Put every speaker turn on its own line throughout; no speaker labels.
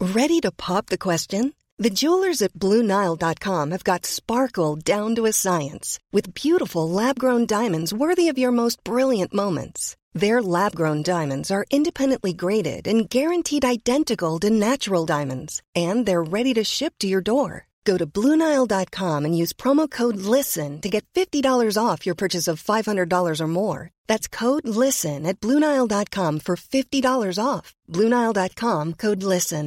ready to pop at Blue Nile dot of your most bright moment grounds diamonds your door dot code five hundred Bluenile.com listen dot com for fifty LISTEN.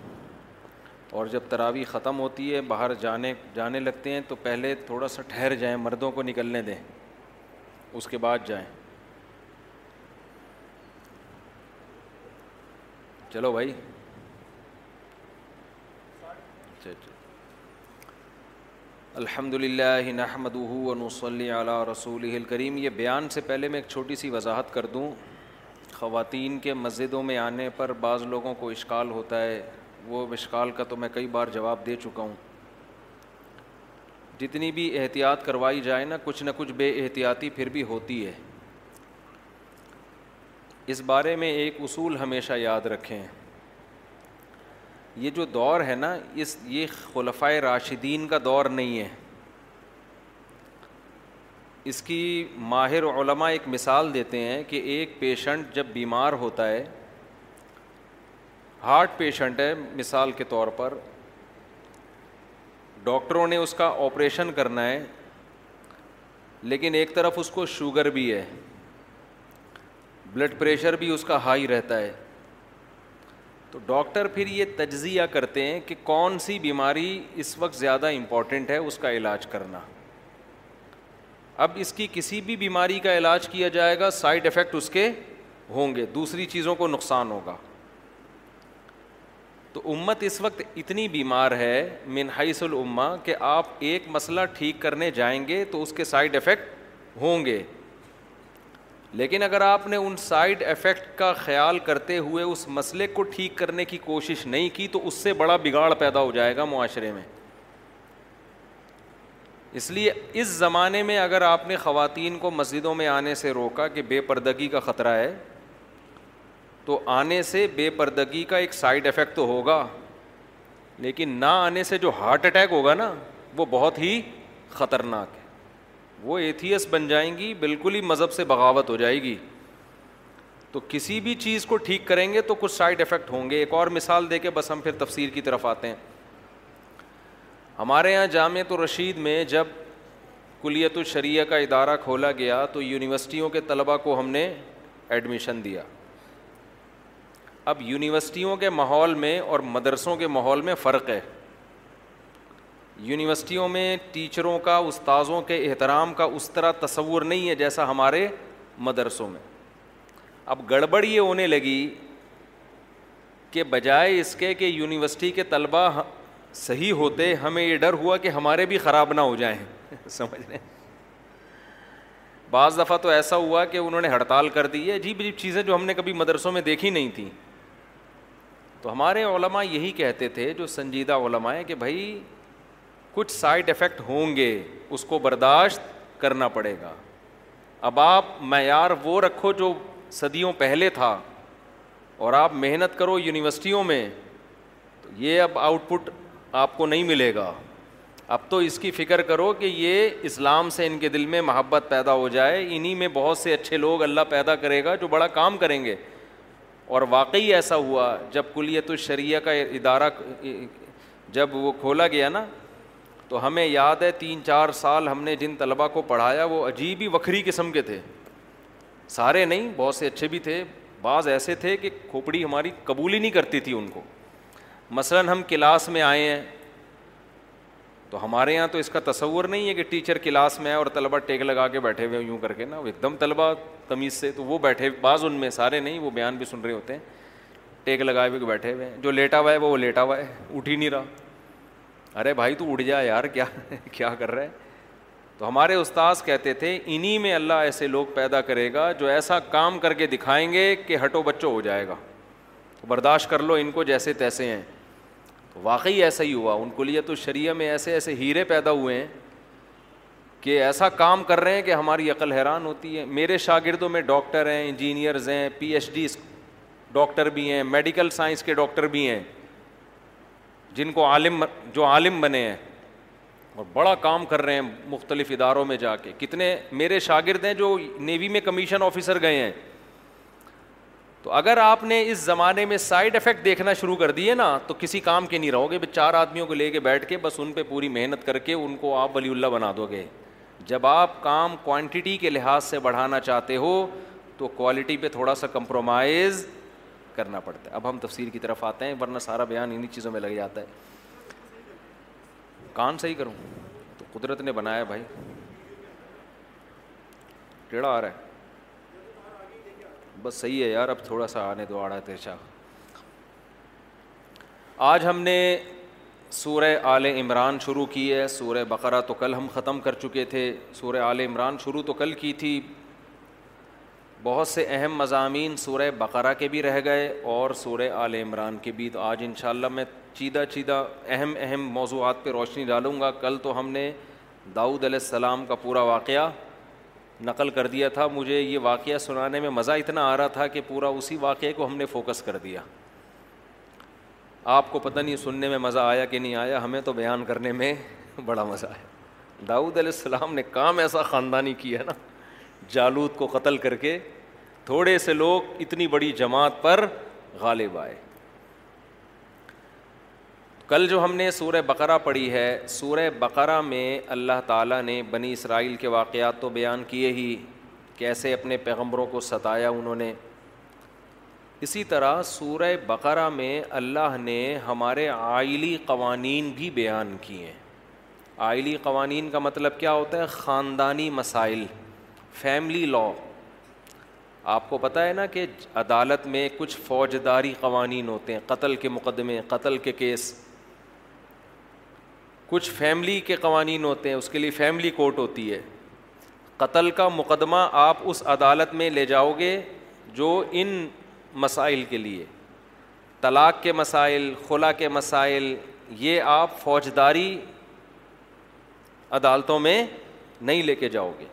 اور
جب تراویح ختم ہوتی ہے باہر جانے جانے لگتے ہیں تو پہلے تھوڑا سا ٹھہر جائیں مردوں کو نکلنے دیں اس کے بعد جائیں چلو بھائی اچھا، اچھا۔ الحمد للہ نحمد نصلی علیہ رسول الکریم یہ بیان سے پہلے میں ایک چھوٹی سی وضاحت کر دوں خواتین کے مسجدوں میں آنے پر بعض لوگوں کو اشکال ہوتا ہے وہ مشکال کا تو میں کئی بار جواب دے چکا ہوں جتنی بھی احتیاط کروائی جائے نا کچھ نہ کچھ بے احتیاطی پھر بھی ہوتی ہے اس بارے میں ایک اصول ہمیشہ یاد رکھیں یہ جو دور ہے نا اس یہ خلفۂ راشدین کا دور نہیں ہے اس کی ماہر علماء ایک مثال دیتے ہیں کہ ایک پیشنٹ جب بیمار ہوتا ہے ہارٹ پیشنٹ ہے مثال کے طور پر ڈاکٹروں نے اس کا آپریشن کرنا ہے لیکن ایک طرف اس کو شوگر بھی ہے بلڈ پریشر بھی اس کا ہائی رہتا ہے تو ڈاکٹر پھر یہ تجزیہ کرتے ہیں کہ کون سی بیماری اس وقت زیادہ امپورٹنٹ ہے اس کا علاج کرنا اب اس کی کسی بھی بیماری کا علاج کیا جائے گا سائڈ افیکٹ اس کے ہوں گے دوسری چیزوں کو نقصان ہوگا تو امت اس وقت اتنی بیمار ہے منحص العماں کہ آپ ایک مسئلہ ٹھیک کرنے جائیں گے تو اس کے سائڈ افیکٹ ہوں گے لیکن اگر آپ نے ان سائڈ افیکٹ کا خیال کرتے ہوئے اس مسئلے کو ٹھیک کرنے کی کوشش نہیں کی تو اس سے بڑا بگاڑ پیدا ہو جائے گا معاشرے میں اس لیے اس زمانے میں اگر آپ نے خواتین کو مسجدوں میں آنے سے روکا کہ بے پردگی کا خطرہ ہے تو آنے سے بے پردگی کا ایک سائڈ افیکٹ تو ہوگا لیکن نہ آنے سے جو ہارٹ اٹیک ہوگا نا وہ بہت ہی خطرناک ہے وہ ایتھیس بن جائیں گی بالکل ہی مذہب سے بغاوت ہو جائے گی تو کسی بھی چیز کو ٹھیک کریں گے تو کچھ سائڈ افیکٹ ہوں گے ایک اور مثال دے کے بس ہم پھر تفسیر کی طرف آتے ہیں ہمارے یہاں جامعت تو رشید میں جب کلیت الشریعہ کا ادارہ کھولا گیا تو یونیورسٹیوں کے طلباء کو ہم نے ایڈمیشن دیا اب یونیورسٹیوں کے ماحول میں اور مدرسوں کے ماحول میں فرق ہے یونیورسٹیوں میں ٹیچروں کا استاذوں کے احترام کا اس طرح تصور نہیں ہے جیسا ہمارے مدرسوں میں اب گڑبڑ یہ ہونے لگی کہ بجائے اس کے کہ یونیورسٹی کے طلبہ صحیح ہوتے ہمیں یہ ڈر ہوا کہ ہمارے بھی خراب نہ ہو جائیں سمجھ لیں بعض دفعہ تو ایسا ہوا کہ انہوں نے ہڑتال کر دی ہے جی عجیب چیزیں جو ہم نے کبھی مدرسوں میں دیکھی نہیں تھیں تو ہمارے علماء یہی کہتے تھے جو سنجیدہ علماء ہیں کہ بھائی کچھ سائڈ افیکٹ ہوں گے اس کو برداشت کرنا پڑے گا اب آپ معیار وہ رکھو جو صدیوں پہلے تھا اور آپ محنت کرو یونیورسٹیوں میں تو یہ اب آؤٹ پٹ آپ کو نہیں ملے گا اب تو اس کی فکر کرو کہ یہ اسلام سے ان کے دل میں محبت پیدا ہو جائے انہیں میں بہت سے اچھے لوگ اللہ پیدا کرے گا جو بڑا کام کریں گے اور واقعی ایسا ہوا جب کلیت الشریعہ کا ادارہ جب وہ کھولا گیا نا تو ہمیں یاد ہے تین چار سال ہم نے جن طلباء کو پڑھایا وہ عجیب ہی وکھری قسم کے تھے سارے نہیں بہت سے اچھے بھی تھے بعض ایسے تھے کہ کھوپڑی ہماری قبول ہی نہیں کرتی تھی ان کو مثلاً ہم کلاس میں آئے ہیں تو ہمارے یہاں تو اس کا تصور نہیں ہے کہ ٹیچر کلاس میں ہے اور طلبہ ٹیک لگا کے بیٹھے ہوئے یوں کر کے نا ایک دم طلبا تمیز سے تو وہ بیٹھے بعض ان میں سارے نہیں وہ بیان بھی سن رہے ہوتے ہیں ٹیک لگائے ہوئے بیٹھے ہوئے ہیں جو لیٹا ہوا ہے وہ لیٹا ہوا ہے اٹھ ہی نہیں رہا ارے بھائی تو اٹھ جا یار کیا کیا کر رہا ہے تو ہمارے استاذ کہتے تھے انہیں میں اللہ ایسے لوگ پیدا کرے گا جو ایسا کام کر کے دکھائیں گے کہ ہٹو بچوں ہو جائے گا برداشت کر لو ان کو جیسے تیسے ہیں تو واقعی ایسا ہی ہوا ان کو لیے تو شریعہ میں ایسے ایسے ہیرے پیدا ہوئے ہیں کہ ایسا کام کر رہے ہیں کہ ہماری عقل حیران ہوتی ہے میرے شاگردوں میں ڈاکٹر ہیں انجینئرز ہیں پی ایچ ڈی ڈاکٹر بھی ہیں میڈیکل سائنس کے ڈاکٹر بھی ہیں جن کو عالم جو عالم بنے ہیں اور بڑا کام کر رہے ہیں مختلف اداروں میں جا کے کتنے میرے شاگرد ہیں جو نیوی میں کمیشن آفیسر گئے ہیں تو اگر آپ نے اس زمانے میں سائڈ افیکٹ دیکھنا شروع کر دیے نا تو کسی کام کے نہیں رہو گے چار آدمیوں کو لے کے بیٹھ کے بس ان پہ پوری محنت کر کے ان کو آپ ولی اللہ بنا دو گے جب آپ کام کوانٹٹی کے لحاظ سے بڑھانا چاہتے ہو تو کوالٹی پہ تھوڑا سا کمپرومائز کرنا پڑتا ہے اب ہم تفسیر کی طرف آتے ہیں ورنہ سارا بیان انہیں چیزوں میں لگ جاتا ہے کام صحیح کروں تو قدرت نے بنایا بھائی ٹیڑھا آ رہا ہے بس صحیح ہے یار اب تھوڑا سا آنے دو آڑا تیرچا آج ہم نے سورہ آل عمران شروع کی ہے سورہ بقرہ تو کل ہم ختم کر چکے تھے سورہ آل عمران شروع تو کل کی تھی بہت سے اہم مضامین سورہ بقرہ کے بھی رہ گئے اور سورہ آل عمران کے بھی تو آج انشاءاللہ میں چیدہ چیدہ اہم اہم موضوعات پہ روشنی ڈالوں گا کل تو ہم نے داؤد علیہ السلام کا پورا واقعہ نقل کر دیا تھا مجھے یہ واقعہ سنانے میں مزہ اتنا آ رہا تھا کہ پورا اسی واقعے کو ہم نے فوکس کر دیا آپ کو پتہ نہیں سننے میں مزہ آیا کہ نہیں آیا ہمیں تو بیان کرنے میں بڑا مزہ آیا داؤد علیہ السلام نے کام ایسا خاندانی کیا نا جالود کو قتل کر کے تھوڑے سے لوگ اتنی بڑی جماعت پر غالب آئے کل جو ہم نے سورہ بقرہ پڑھی ہے سورہ بقرہ میں اللہ تعالیٰ نے بنی اسرائیل کے واقعات تو بیان کیے ہی کیسے اپنے پیغمبروں کو ستایا انہوں نے اسی طرح سورہ بقرہ میں اللہ نے ہمارے آئلی قوانین بھی بیان کیے ہیں آئلی قوانین کا مطلب کیا ہوتا ہے خاندانی مسائل فیملی لاء آپ کو پتہ ہے نا کہ عدالت میں کچھ فوجداری قوانین ہوتے ہیں قتل کے مقدمے قتل کے کیس کچھ فیملی کے قوانین ہوتے ہیں اس کے لیے فیملی کورٹ ہوتی ہے قتل کا مقدمہ آپ اس عدالت میں لے جاؤ گے جو ان مسائل کے لیے طلاق کے مسائل خلا کے مسائل یہ آپ فوجداری عدالتوں میں نہیں لے کے جاؤ گے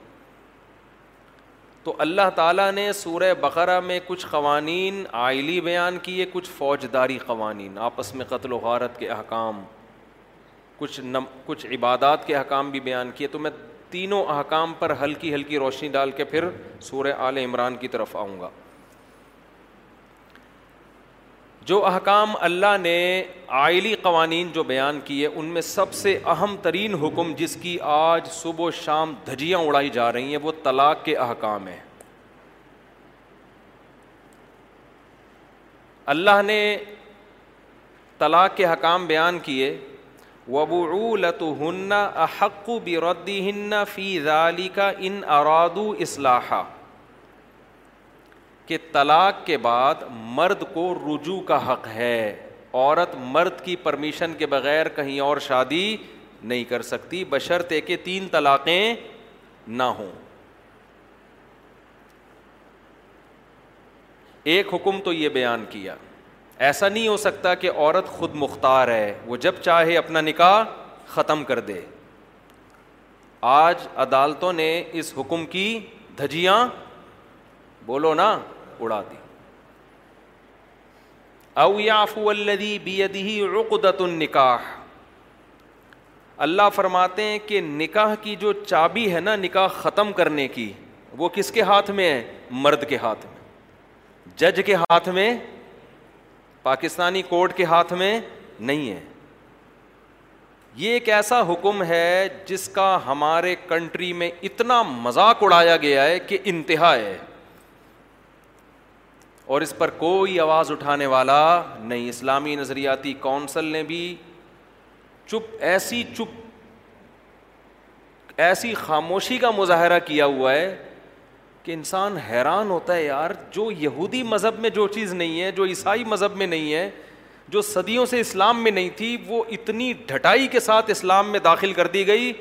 تو اللہ تعالیٰ نے سورہ بقرہ میں کچھ قوانین آئلی بیان کیے کچھ فوجداری قوانین آپس میں قتل و غارت کے احکام کچھ نم کچھ عبادات کے احکام بھی بیان کیے تو میں تینوں احکام پر ہلکی ہلکی روشنی ڈال کے پھر سورہ آل عمران کی طرف آؤں گا جو احکام اللہ نے آئلی قوانین جو بیان کیے ان میں سب سے اہم ترین حکم جس کی آج صبح و شام دھجیاں اڑائی جا رہی ہیں وہ طلاق کے احکام ہیں اللہ نے طلاق کے حکام بیان کیے وبنا احق ودی کا ان اراد اصلاح کہ طلاق کے بعد مرد کو رجوع کا حق ہے عورت مرد کی پرمیشن کے بغیر کہیں اور شادی نہیں کر سکتی بشرطے کہ تین طلاقیں نہ ہوں ایک حکم تو یہ بیان کیا ایسا نہیں ہو سکتا کہ عورت خود مختار ہے وہ جب چاہے اپنا نکاح ختم کر دے آج عدالتوں نے اس حکم کی دھجیاں بولو نا اڑا دی او الدی بیدی رقدت النکاح اللہ فرماتے ہیں کہ نکاح کی جو چابی ہے نا نکاح ختم کرنے کی وہ کس کے ہاتھ میں ہے مرد کے ہاتھ میں جج کے ہاتھ میں پاکستانی کورٹ کے ہاتھ میں نہیں ہے یہ ایک ایسا حکم ہے جس کا ہمارے کنٹری میں اتنا مذاق اڑایا گیا ہے کہ انتہا ہے اور اس پر کوئی آواز اٹھانے والا نہیں اسلامی نظریاتی کونسل نے بھی چپ ایسی چپ ایسی خاموشی کا مظاہرہ کیا ہوا ہے کہ انسان حیران ہوتا ہے یار جو یہودی مذہب میں جو چیز نہیں ہے جو عیسائی مذہب میں نہیں ہے جو صدیوں سے اسلام میں نہیں تھی وہ اتنی ڈھٹائی کے ساتھ اسلام میں داخل کر دی گئی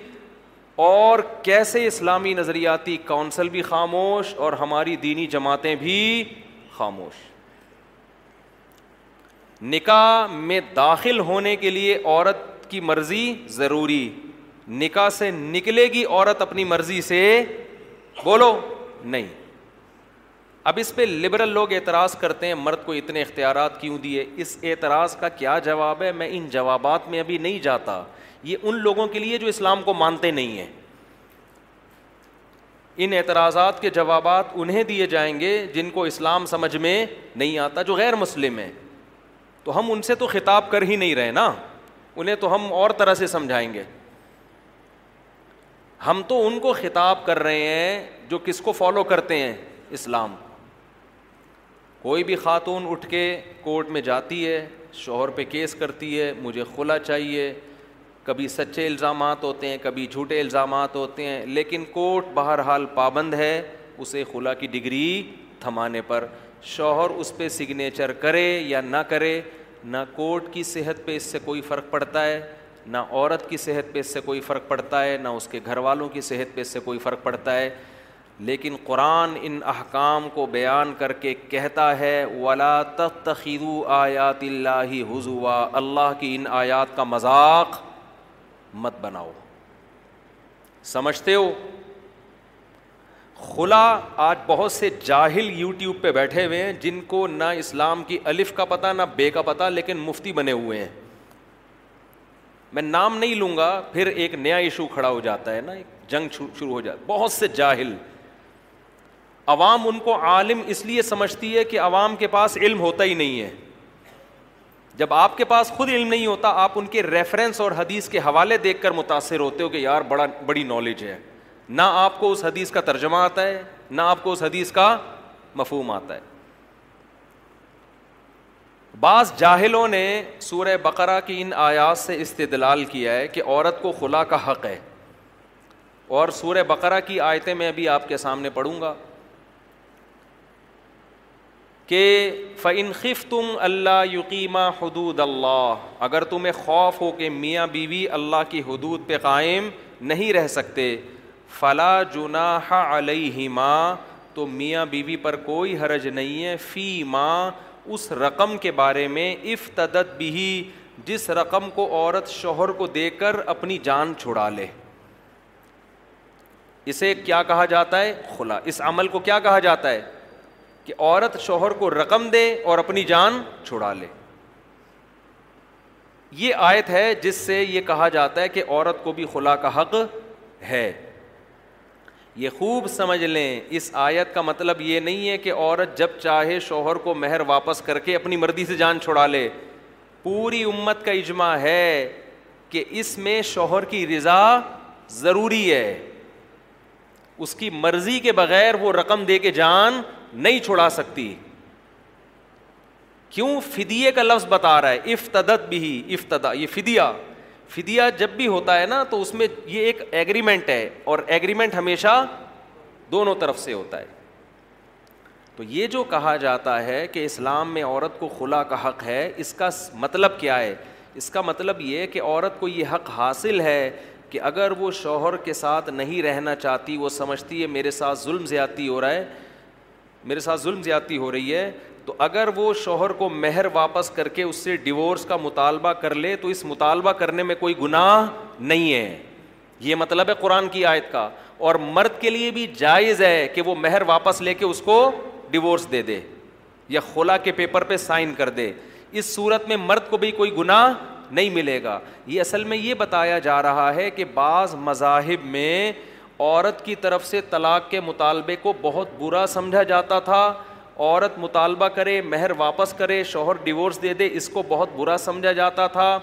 اور کیسے اسلامی نظریاتی کونسل بھی خاموش اور ہماری دینی جماعتیں بھی خاموش نکاح میں داخل ہونے کے لیے عورت کی مرضی ضروری نکاح سے نکلے گی عورت اپنی مرضی سے بولو نہیں اب اس پہ لبرل لوگ اعتراض کرتے ہیں مرد کو اتنے اختیارات کیوں دیے اس اعتراض کا کیا جواب ہے میں ان جوابات میں ابھی نہیں جاتا یہ ان لوگوں کے لیے جو اسلام کو مانتے نہیں ہیں ان اعتراضات کے جوابات انہیں دیے جائیں گے جن کو اسلام سمجھ میں نہیں آتا جو غیر مسلم ہیں تو ہم ان سے تو خطاب کر ہی نہیں رہے نا انہیں تو ہم اور طرح سے سمجھائیں گے ہم تو ان کو خطاب کر رہے ہیں جو کس کو فالو کرتے ہیں اسلام کوئی بھی خاتون اٹھ کے کورٹ میں جاتی ہے شوہر پہ کیس کرتی ہے مجھے خلا چاہیے کبھی سچے الزامات ہوتے ہیں کبھی جھوٹے الزامات ہوتے ہیں لیکن کورٹ بہر حال پابند ہے اسے خلا کی ڈگری تھمانے پر شوہر اس پہ سگنیچر کرے یا نہ کرے نہ کورٹ کی صحت پہ اس سے کوئی فرق پڑتا ہے نہ عورت کی صحت پہ اس سے کوئی فرق پڑتا ہے نہ اس کے گھر والوں کی صحت پہ اس سے کوئی فرق پڑتا ہے لیکن قرآن ان احکام کو بیان کر کے کہتا ہے ولا تخیرو آیات اللہ حضو اللہ کی ان آیات کا مذاق مت بناؤ سمجھتے ہو خلا آج بہت سے جاہل یوٹیوب پہ بیٹھے ہوئے ہیں جن کو نہ اسلام کی الف کا پتہ نہ بے کا پتہ لیکن مفتی بنے ہوئے ہیں میں نام نہیں لوں گا پھر ایک نیا ایشو کھڑا ہو جاتا ہے نا ایک جنگ شروع ہو جاتا بہت سے جاہل عوام ان کو عالم اس لیے سمجھتی ہے کہ عوام کے پاس علم ہوتا ہی نہیں ہے جب آپ کے پاس خود علم نہیں ہوتا آپ ان کے ریفرنس اور حدیث کے حوالے دیکھ کر متاثر ہوتے ہو کہ یار بڑا بڑی نالج ہے نہ آپ کو اس حدیث کا ترجمہ آتا ہے نہ آپ کو اس حدیث کا مفہوم آتا ہے بعض جاہلوں نے سورہ بقرہ کی ان آیات سے استدلال کیا ہے کہ عورت کو خلا کا حق ہے اور سورہ بقرہ کی آیتیں میں ابھی آپ کے سامنے پڑھوں گا کہ فعن خف تم اللہ یقیمہ حدود اللہ اگر تمہیں خوف ہو کہ میاں بیوی اللہ کی حدود پہ قائم نہیں رہ سکتے فلا جناح علیہ ماں تو میاں بیوی پر کوئی حرج نہیں ہے فی ماں اس رقم کے بارے میں افتدت بھی جس رقم کو عورت شوہر کو دے کر اپنی جان چھڑا لے اسے کیا کہا جاتا ہے خلا اس عمل کو کیا کہا جاتا ہے کہ عورت شوہر کو رقم دے اور اپنی جان چھڑا لے یہ آیت ہے جس سے یہ کہا جاتا ہے کہ عورت کو بھی خلا کا حق ہے یہ خوب سمجھ لیں اس آیت کا مطلب یہ نہیں ہے کہ عورت جب چاہے شوہر کو مہر واپس کر کے اپنی مرضی سے جان چھوڑا لے پوری امت کا اجماع ہے کہ اس میں شوہر کی رضا ضروری ہے اس کی مرضی کے بغیر وہ رقم دے کے جان نہیں چھوڑا سکتی کیوں فدیے کا لفظ بتا رہا ہے افتدت بھی افتدا یہ فدیہ فدیہ جب بھی ہوتا ہے نا تو اس میں یہ ایک ایگریمنٹ ہے اور ایگریمنٹ ہمیشہ دونوں طرف سے ہوتا ہے تو یہ جو کہا جاتا ہے کہ اسلام میں عورت کو خلا کا حق ہے اس کا مطلب کیا ہے اس کا مطلب یہ کہ عورت کو یہ حق حاصل ہے کہ اگر وہ شوہر کے ساتھ نہیں رہنا چاہتی وہ سمجھتی ہے میرے ساتھ ظلم زیادتی ہو رہا ہے میرے ساتھ ظلم زیادتی ہو رہی ہے تو اگر وہ شوہر کو مہر واپس کر کے اس سے ڈیورس کا مطالبہ کر لے تو اس مطالبہ کرنے میں کوئی گناہ نہیں ہے یہ مطلب ہے قرآن کی آیت کا اور مرد کے لیے بھی جائز ہے کہ وہ مہر واپس لے کے اس کو ڈیورس دے دے یا خلا کے پیپر پہ سائن کر دے اس صورت میں مرد کو بھی کوئی گناہ نہیں ملے گا یہ اصل میں یہ بتایا جا رہا ہے کہ بعض مذاہب میں عورت کی طرف سے طلاق کے مطالبے کو بہت برا سمجھا جاتا تھا عورت مطالبہ کرے مہر واپس کرے شوہر ڈیورس دے دے اس کو بہت برا سمجھا جاتا تھا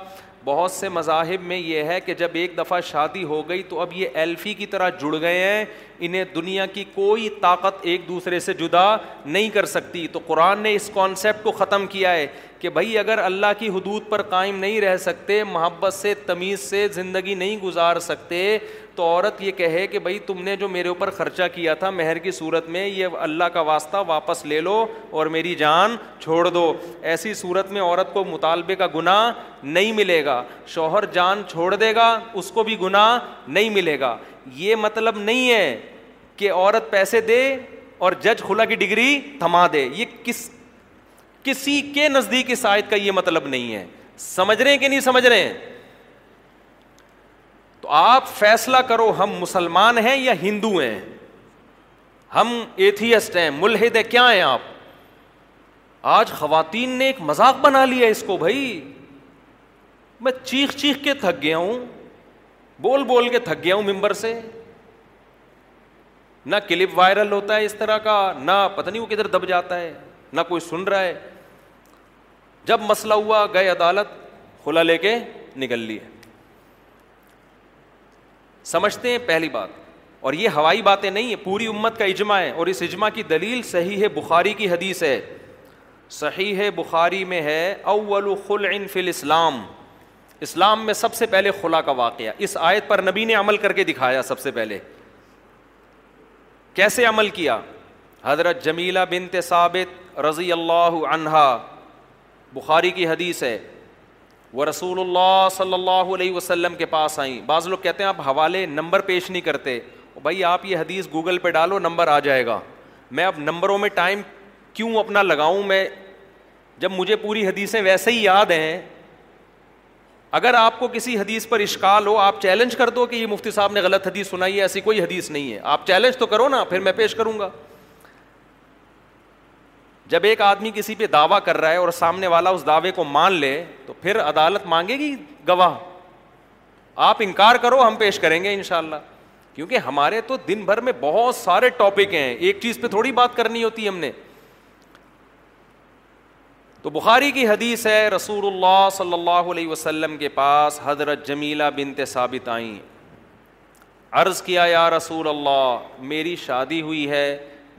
بہت سے مذاہب میں یہ ہے کہ جب ایک دفعہ شادی ہو گئی تو اب یہ ایلفی کی طرح جڑ گئے ہیں انہیں دنیا کی کوئی طاقت ایک دوسرے سے جدا نہیں کر سکتی تو قرآن نے اس کانسیپٹ کو ختم کیا ہے کہ بھائی اگر اللہ کی حدود پر قائم نہیں رہ سکتے محبت سے تمیز سے زندگی نہیں گزار سکتے تو عورت یہ کہے کہ بھائی تم نے جو میرے اوپر خرچہ کیا تھا مہر کی صورت میں یہ اللہ کا واسطہ واپس لے لو اور میری جان چھوڑ دو ایسی صورت میں عورت کو مطالبے کا گناہ نہیں ملے گا شوہر جان چھوڑ دے گا اس کو بھی گناہ نہیں ملے گا یہ مطلب نہیں ہے کہ عورت پیسے دے اور جج خلا کی ڈگری تھما دے یہ کس کسی کے نزدیک اس آیت کا یہ مطلب نہیں ہے سمجھ رہے ہیں کہ نہیں سمجھ رہے ہیں تو آپ فیصلہ کرو ہم مسلمان ہیں یا ہندو ہیں ہم ایتھیسٹ ہیں ملحد ہیں کیا ہیں آپ آج خواتین نے ایک مذاق بنا لیا اس کو بھائی میں چیخ چیخ کے تھک گیا ہوں بول بول کے تھک گیا ہوں ممبر سے نہ کلپ وائرل ہوتا ہے اس طرح کا نہ پتہ نہیں وہ کدھر دب جاتا ہے نہ کوئی سن رہا ہے جب مسئلہ ہوا گئے عدالت خلا لے کے نکل لیے سمجھتے ہیں پہلی بات اور یہ ہوائی باتیں نہیں ہیں پوری امت کا اجماع ہے اور اس اجماع کی دلیل صحیح ہے بخاری کی حدیث ہے صحیح ہے بخاری میں ہے اول خل فی اسلام اسلام میں سب سے پہلے خلا کا واقعہ اس آیت پر نبی نے عمل کر کے دکھایا سب سے پہلے کیسے عمل کیا حضرت جمیلہ بنت ثابت رضی اللہ عنہا بخاری کی حدیث ہے وہ رسول اللہ صلی اللہ علیہ وسلم کے پاس آئیں بعض لوگ کہتے ہیں آپ حوالے نمبر پیش نہیں کرتے بھائی آپ یہ حدیث گوگل پہ ڈالو نمبر آ جائے گا میں اب نمبروں میں ٹائم کیوں اپنا لگاؤں میں جب مجھے پوری حدیثیں ویسے ہی یاد ہیں اگر آپ کو کسی حدیث پر اشکال ہو آپ چیلنج کر دو کہ یہ مفتی صاحب نے غلط حدیث سنائی ہے ایسی کوئی حدیث نہیں ہے آپ چیلنج تو کرو نا پھر میں پیش کروں گا جب ایک آدمی کسی پہ دعویٰ کر رہا ہے اور سامنے والا اس دعوے کو مان لے تو پھر عدالت مانگے گی گواہ آپ انکار کرو ہم پیش کریں گے ان شاء اللہ کیونکہ ہمارے تو دن بھر میں بہت سارے ٹاپک ہیں ایک چیز پہ تھوڑی بات کرنی ہوتی ہے ہم نے تو بخاری کی حدیث ہے رسول اللہ صلی اللہ علیہ وسلم کے پاس حضرت جمیلہ بنت ثابت آئیں عرض کیا یا رسول اللہ میری شادی ہوئی ہے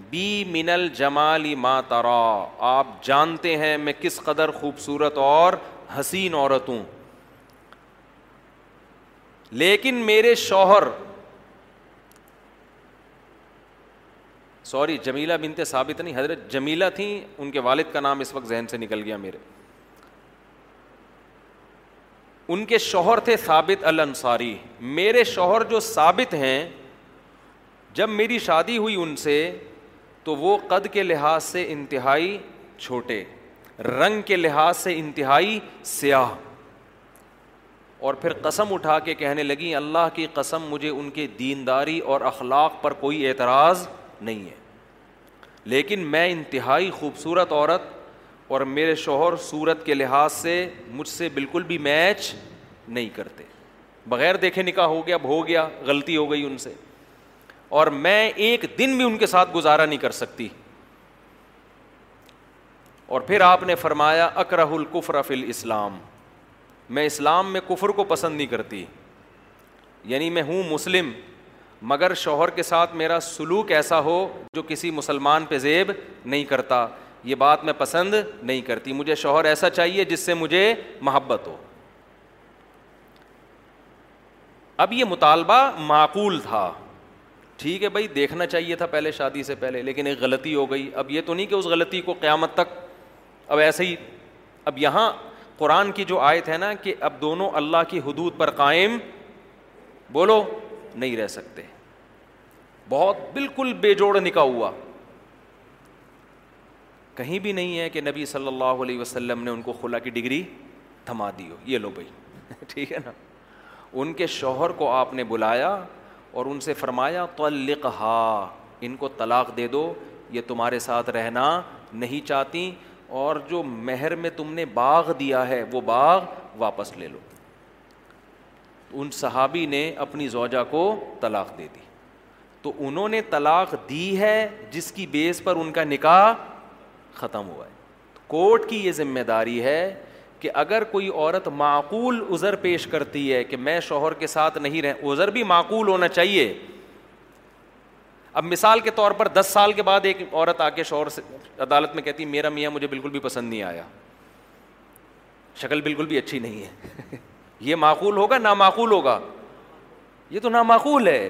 بی من الجمال ما ترا آپ جانتے ہیں میں کس قدر خوبصورت اور حسین عورت ہوں لیکن میرے شوہر سوری جمیلا بنتے ثابت نہیں حضرت جمیلہ تھیں ان کے والد کا نام اس وقت ذہن سے نکل گیا میرے ان کے شوہر تھے ثابت الانصاری میرے شوہر جو ثابت ہیں جب میری شادی ہوئی ان سے تو وہ قد کے لحاظ سے انتہائی چھوٹے رنگ کے لحاظ سے انتہائی سیاہ اور پھر قسم اٹھا کے کہنے لگی اللہ کی قسم مجھے ان کے دینداری اور اخلاق پر کوئی اعتراض نہیں ہے لیکن میں انتہائی خوبصورت عورت اور میرے شوہر صورت کے لحاظ سے مجھ سے بالکل بھی میچ نہیں کرتے بغیر دیکھے نکاح ہو گیا اب ہو گیا غلطی ہو گئی ان سے اور میں ایک دن بھی ان کے ساتھ گزارا نہیں کر سکتی اور پھر آپ نے فرمایا اکرہ القفر فی الاسلام اسلام میں اسلام میں کفر کو پسند نہیں کرتی یعنی میں ہوں مسلم مگر شوہر کے ساتھ میرا سلوک ایسا ہو جو کسی مسلمان پہ زیب نہیں کرتا یہ بات میں پسند نہیں کرتی مجھے شوہر ایسا چاہیے جس سے مجھے محبت ہو اب یہ مطالبہ معقول تھا ٹھیک ہے بھائی دیکھنا چاہیے تھا پہلے شادی سے پہلے لیکن ایک غلطی ہو گئی اب یہ تو نہیں کہ اس غلطی کو قیامت تک اب ایسے ہی اب یہاں قرآن کی جو آیت ہے نا کہ اب دونوں اللہ کی حدود پر قائم بولو نہیں رہ سکتے بہت بالکل بے جوڑ نکا ہوا کہیں بھی نہیں ہے کہ نبی صلی اللہ علیہ وسلم نے ان کو خلا کی ڈگری تھما دی ہو یہ لو بھائی ٹھیک ہے نا ان کے شوہر کو آپ نے بلایا اور ان سے فرمایا کل ان کو طلاق دے دو یہ تمہارے ساتھ رہنا نہیں چاہتی اور جو مہر میں تم نے باغ دیا ہے وہ باغ واپس لے لو ان صحابی نے اپنی زوجہ کو طلاق دے دی تو انہوں نے طلاق دی ہے جس کی بیس پر ان کا نکاح ختم ہوا ہے کورٹ کی یہ ذمہ داری ہے کہ اگر کوئی عورت معقول عذر پیش کرتی ہے کہ میں شوہر کے ساتھ نہیں رہ عذر بھی معقول ہونا چاہیے اب مثال کے طور پر دس سال کے بعد ایک عورت آ کے شوہر سے عدالت میں کہتی میرا میاں مجھے بالکل بھی پسند نہیں آیا شکل بالکل بھی اچھی نہیں ہے یہ معقول ہوگا نامعقول ہوگا یہ تو نامعقول ہے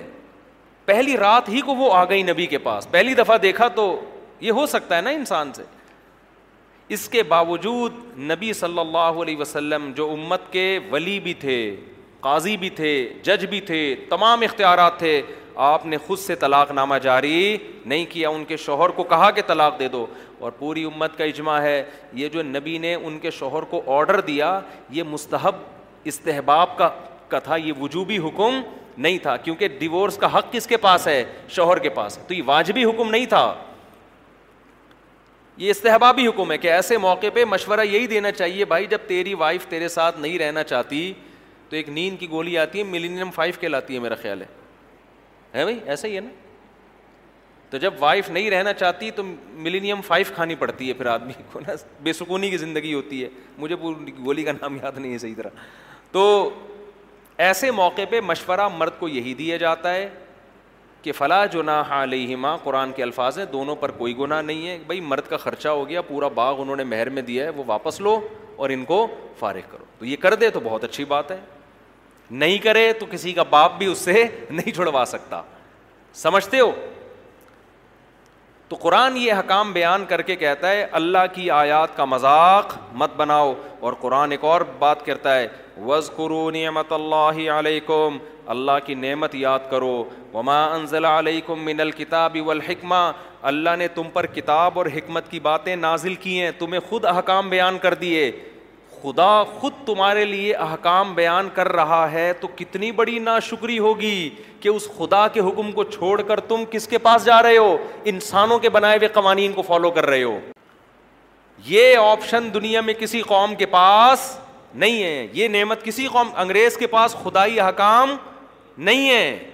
پہلی رات ہی کو وہ آ گئی نبی کے پاس پہلی دفعہ دیکھا تو یہ ہو سکتا ہے نا انسان سے اس کے باوجود نبی صلی اللہ علیہ وسلم جو امت کے ولی بھی تھے قاضی بھی تھے جج بھی تھے تمام اختیارات تھے آپ نے خود سے طلاق نامہ جاری نہیں کیا ان کے شوہر کو کہا کہ طلاق دے دو اور پوری امت کا اجماع ہے یہ جو نبی نے ان کے شوہر کو آرڈر دیا یہ مستحب استحباب کا کا تھا یہ وجوبی حکم نہیں تھا کیونکہ ڈیورس کا حق کس کے پاس ہے شوہر کے پاس تو یہ واجبی حکم نہیں تھا یہ استحبابی حکم ہے کہ ایسے موقع پہ مشورہ یہی دینا چاہیے بھائی جب تیری وائف تیرے ساتھ نہیں رہنا چاہتی تو ایک نیند کی گولی آتی ہے ملینیم فائیو کے لاتی ہے میرا خیال ہے ہے بھائی ایسا ہی ہے نا تو جب وائف نہیں رہنا چاہتی تو ملینیم فائیو کھانی پڑتی ہے پھر آدمی کو نا بے سکونی کی زندگی ہوتی ہے مجھے پوری گولی کا نام یاد نہیں ہے صحیح طرح تو ایسے موقع پہ مشورہ مرد کو یہی دیا جاتا ہے کہ فلاں جو نہ قرآن کے الفاظ ہیں دونوں پر کوئی گناہ نہیں ہے بھائی مرد کا خرچہ ہو گیا پورا باغ انہوں نے مہر میں دیا ہے وہ واپس لو اور ان کو فارغ کرو تو یہ کر دے تو بہت اچھی بات ہے نہیں کرے تو کسی کا باپ بھی اس سے نہیں چھڑوا سکتا سمجھتے ہو تو قرآن یہ حکام بیان کر کے کہتا ہے اللہ کی آیات کا مذاق مت بناؤ اور قرآن ایک اور بات کرتا ہے وز قرون اللہ علیکم اللہ کی نعمت یاد کرو وما انزل علیکم من الکتاب والحکمہ اللہ نے تم پر کتاب اور حکمت کی باتیں نازل کی ہیں تمہیں خود احکام بیان کر دیے خدا خود تمہارے لیے احکام بیان کر رہا ہے تو کتنی بڑی ناشکری ہوگی کہ اس خدا کے حکم کو چھوڑ کر تم کس کے پاس جا رہے ہو انسانوں کے بنائے ہوئے قوانین کو فالو کر رہے ہو یہ آپشن دنیا میں کسی قوم کے پاس نہیں ہے یہ نعمت کسی قوم انگریز کے پاس خدائی احکام نہیں ہے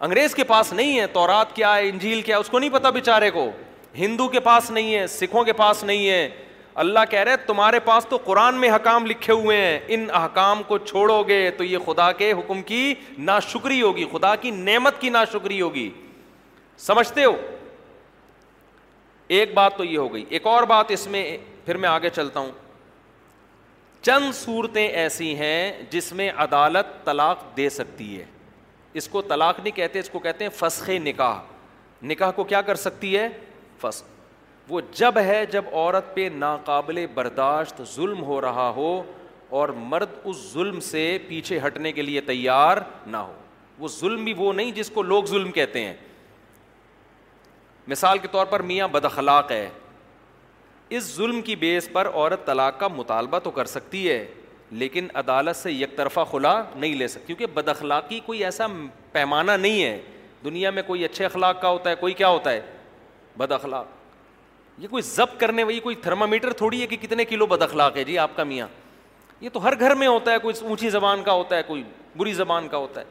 انگریز کے پاس نہیں ہے تورات کیا ہے انجیل کیا ہے اس کو نہیں پتا بےچارے کو ہندو کے پاس نہیں ہے سکھوں کے پاس نہیں ہے اللہ کہہ رہے تمہارے پاس تو قرآن میں حکام لکھے ہوئے ہیں ان احکام کو چھوڑو گے تو یہ خدا کے حکم کی نا شکری ہوگی خدا کی نعمت کی ناشکری ہوگی سمجھتے ہو ایک بات تو یہ ہو گئی ایک اور بات اس میں پھر میں آگے چلتا ہوں چند صورتیں ایسی ہیں جس میں عدالت طلاق دے سکتی ہے اس کو طلاق نہیں کہتے اس کو کہتے ہیں فسخ نکاح نکاح کو کیا کر سکتی ہے فسق وہ جب ہے جب عورت پہ ناقابل برداشت ظلم ہو رہا ہو اور مرد اس ظلم سے پیچھے ہٹنے کے لیے تیار نہ ہو وہ ظلم بھی وہ نہیں جس کو لوگ ظلم کہتے ہیں مثال کے طور پر میاں بدخلاق ہے اس ظلم کی بیس پر عورت طلاق کا مطالبہ تو کر سکتی ہے لیکن عدالت سے یک طرفہ خلا نہیں لے سکتی کیونکہ بد اخلاقی کوئی ایسا پیمانہ نہیں ہے دنیا میں کوئی اچھے اخلاق کا ہوتا ہے کوئی کیا ہوتا ہے بد اخلاق یہ کوئی ضبط کرنے والی کوئی تھرمامیٹر تھوڑی ہے کہ کتنے کلو بد اخلاق ہے جی آپ کا میاں یہ تو ہر گھر میں ہوتا ہے کوئی اونچی زبان کا ہوتا ہے کوئی بری زبان کا ہوتا ہے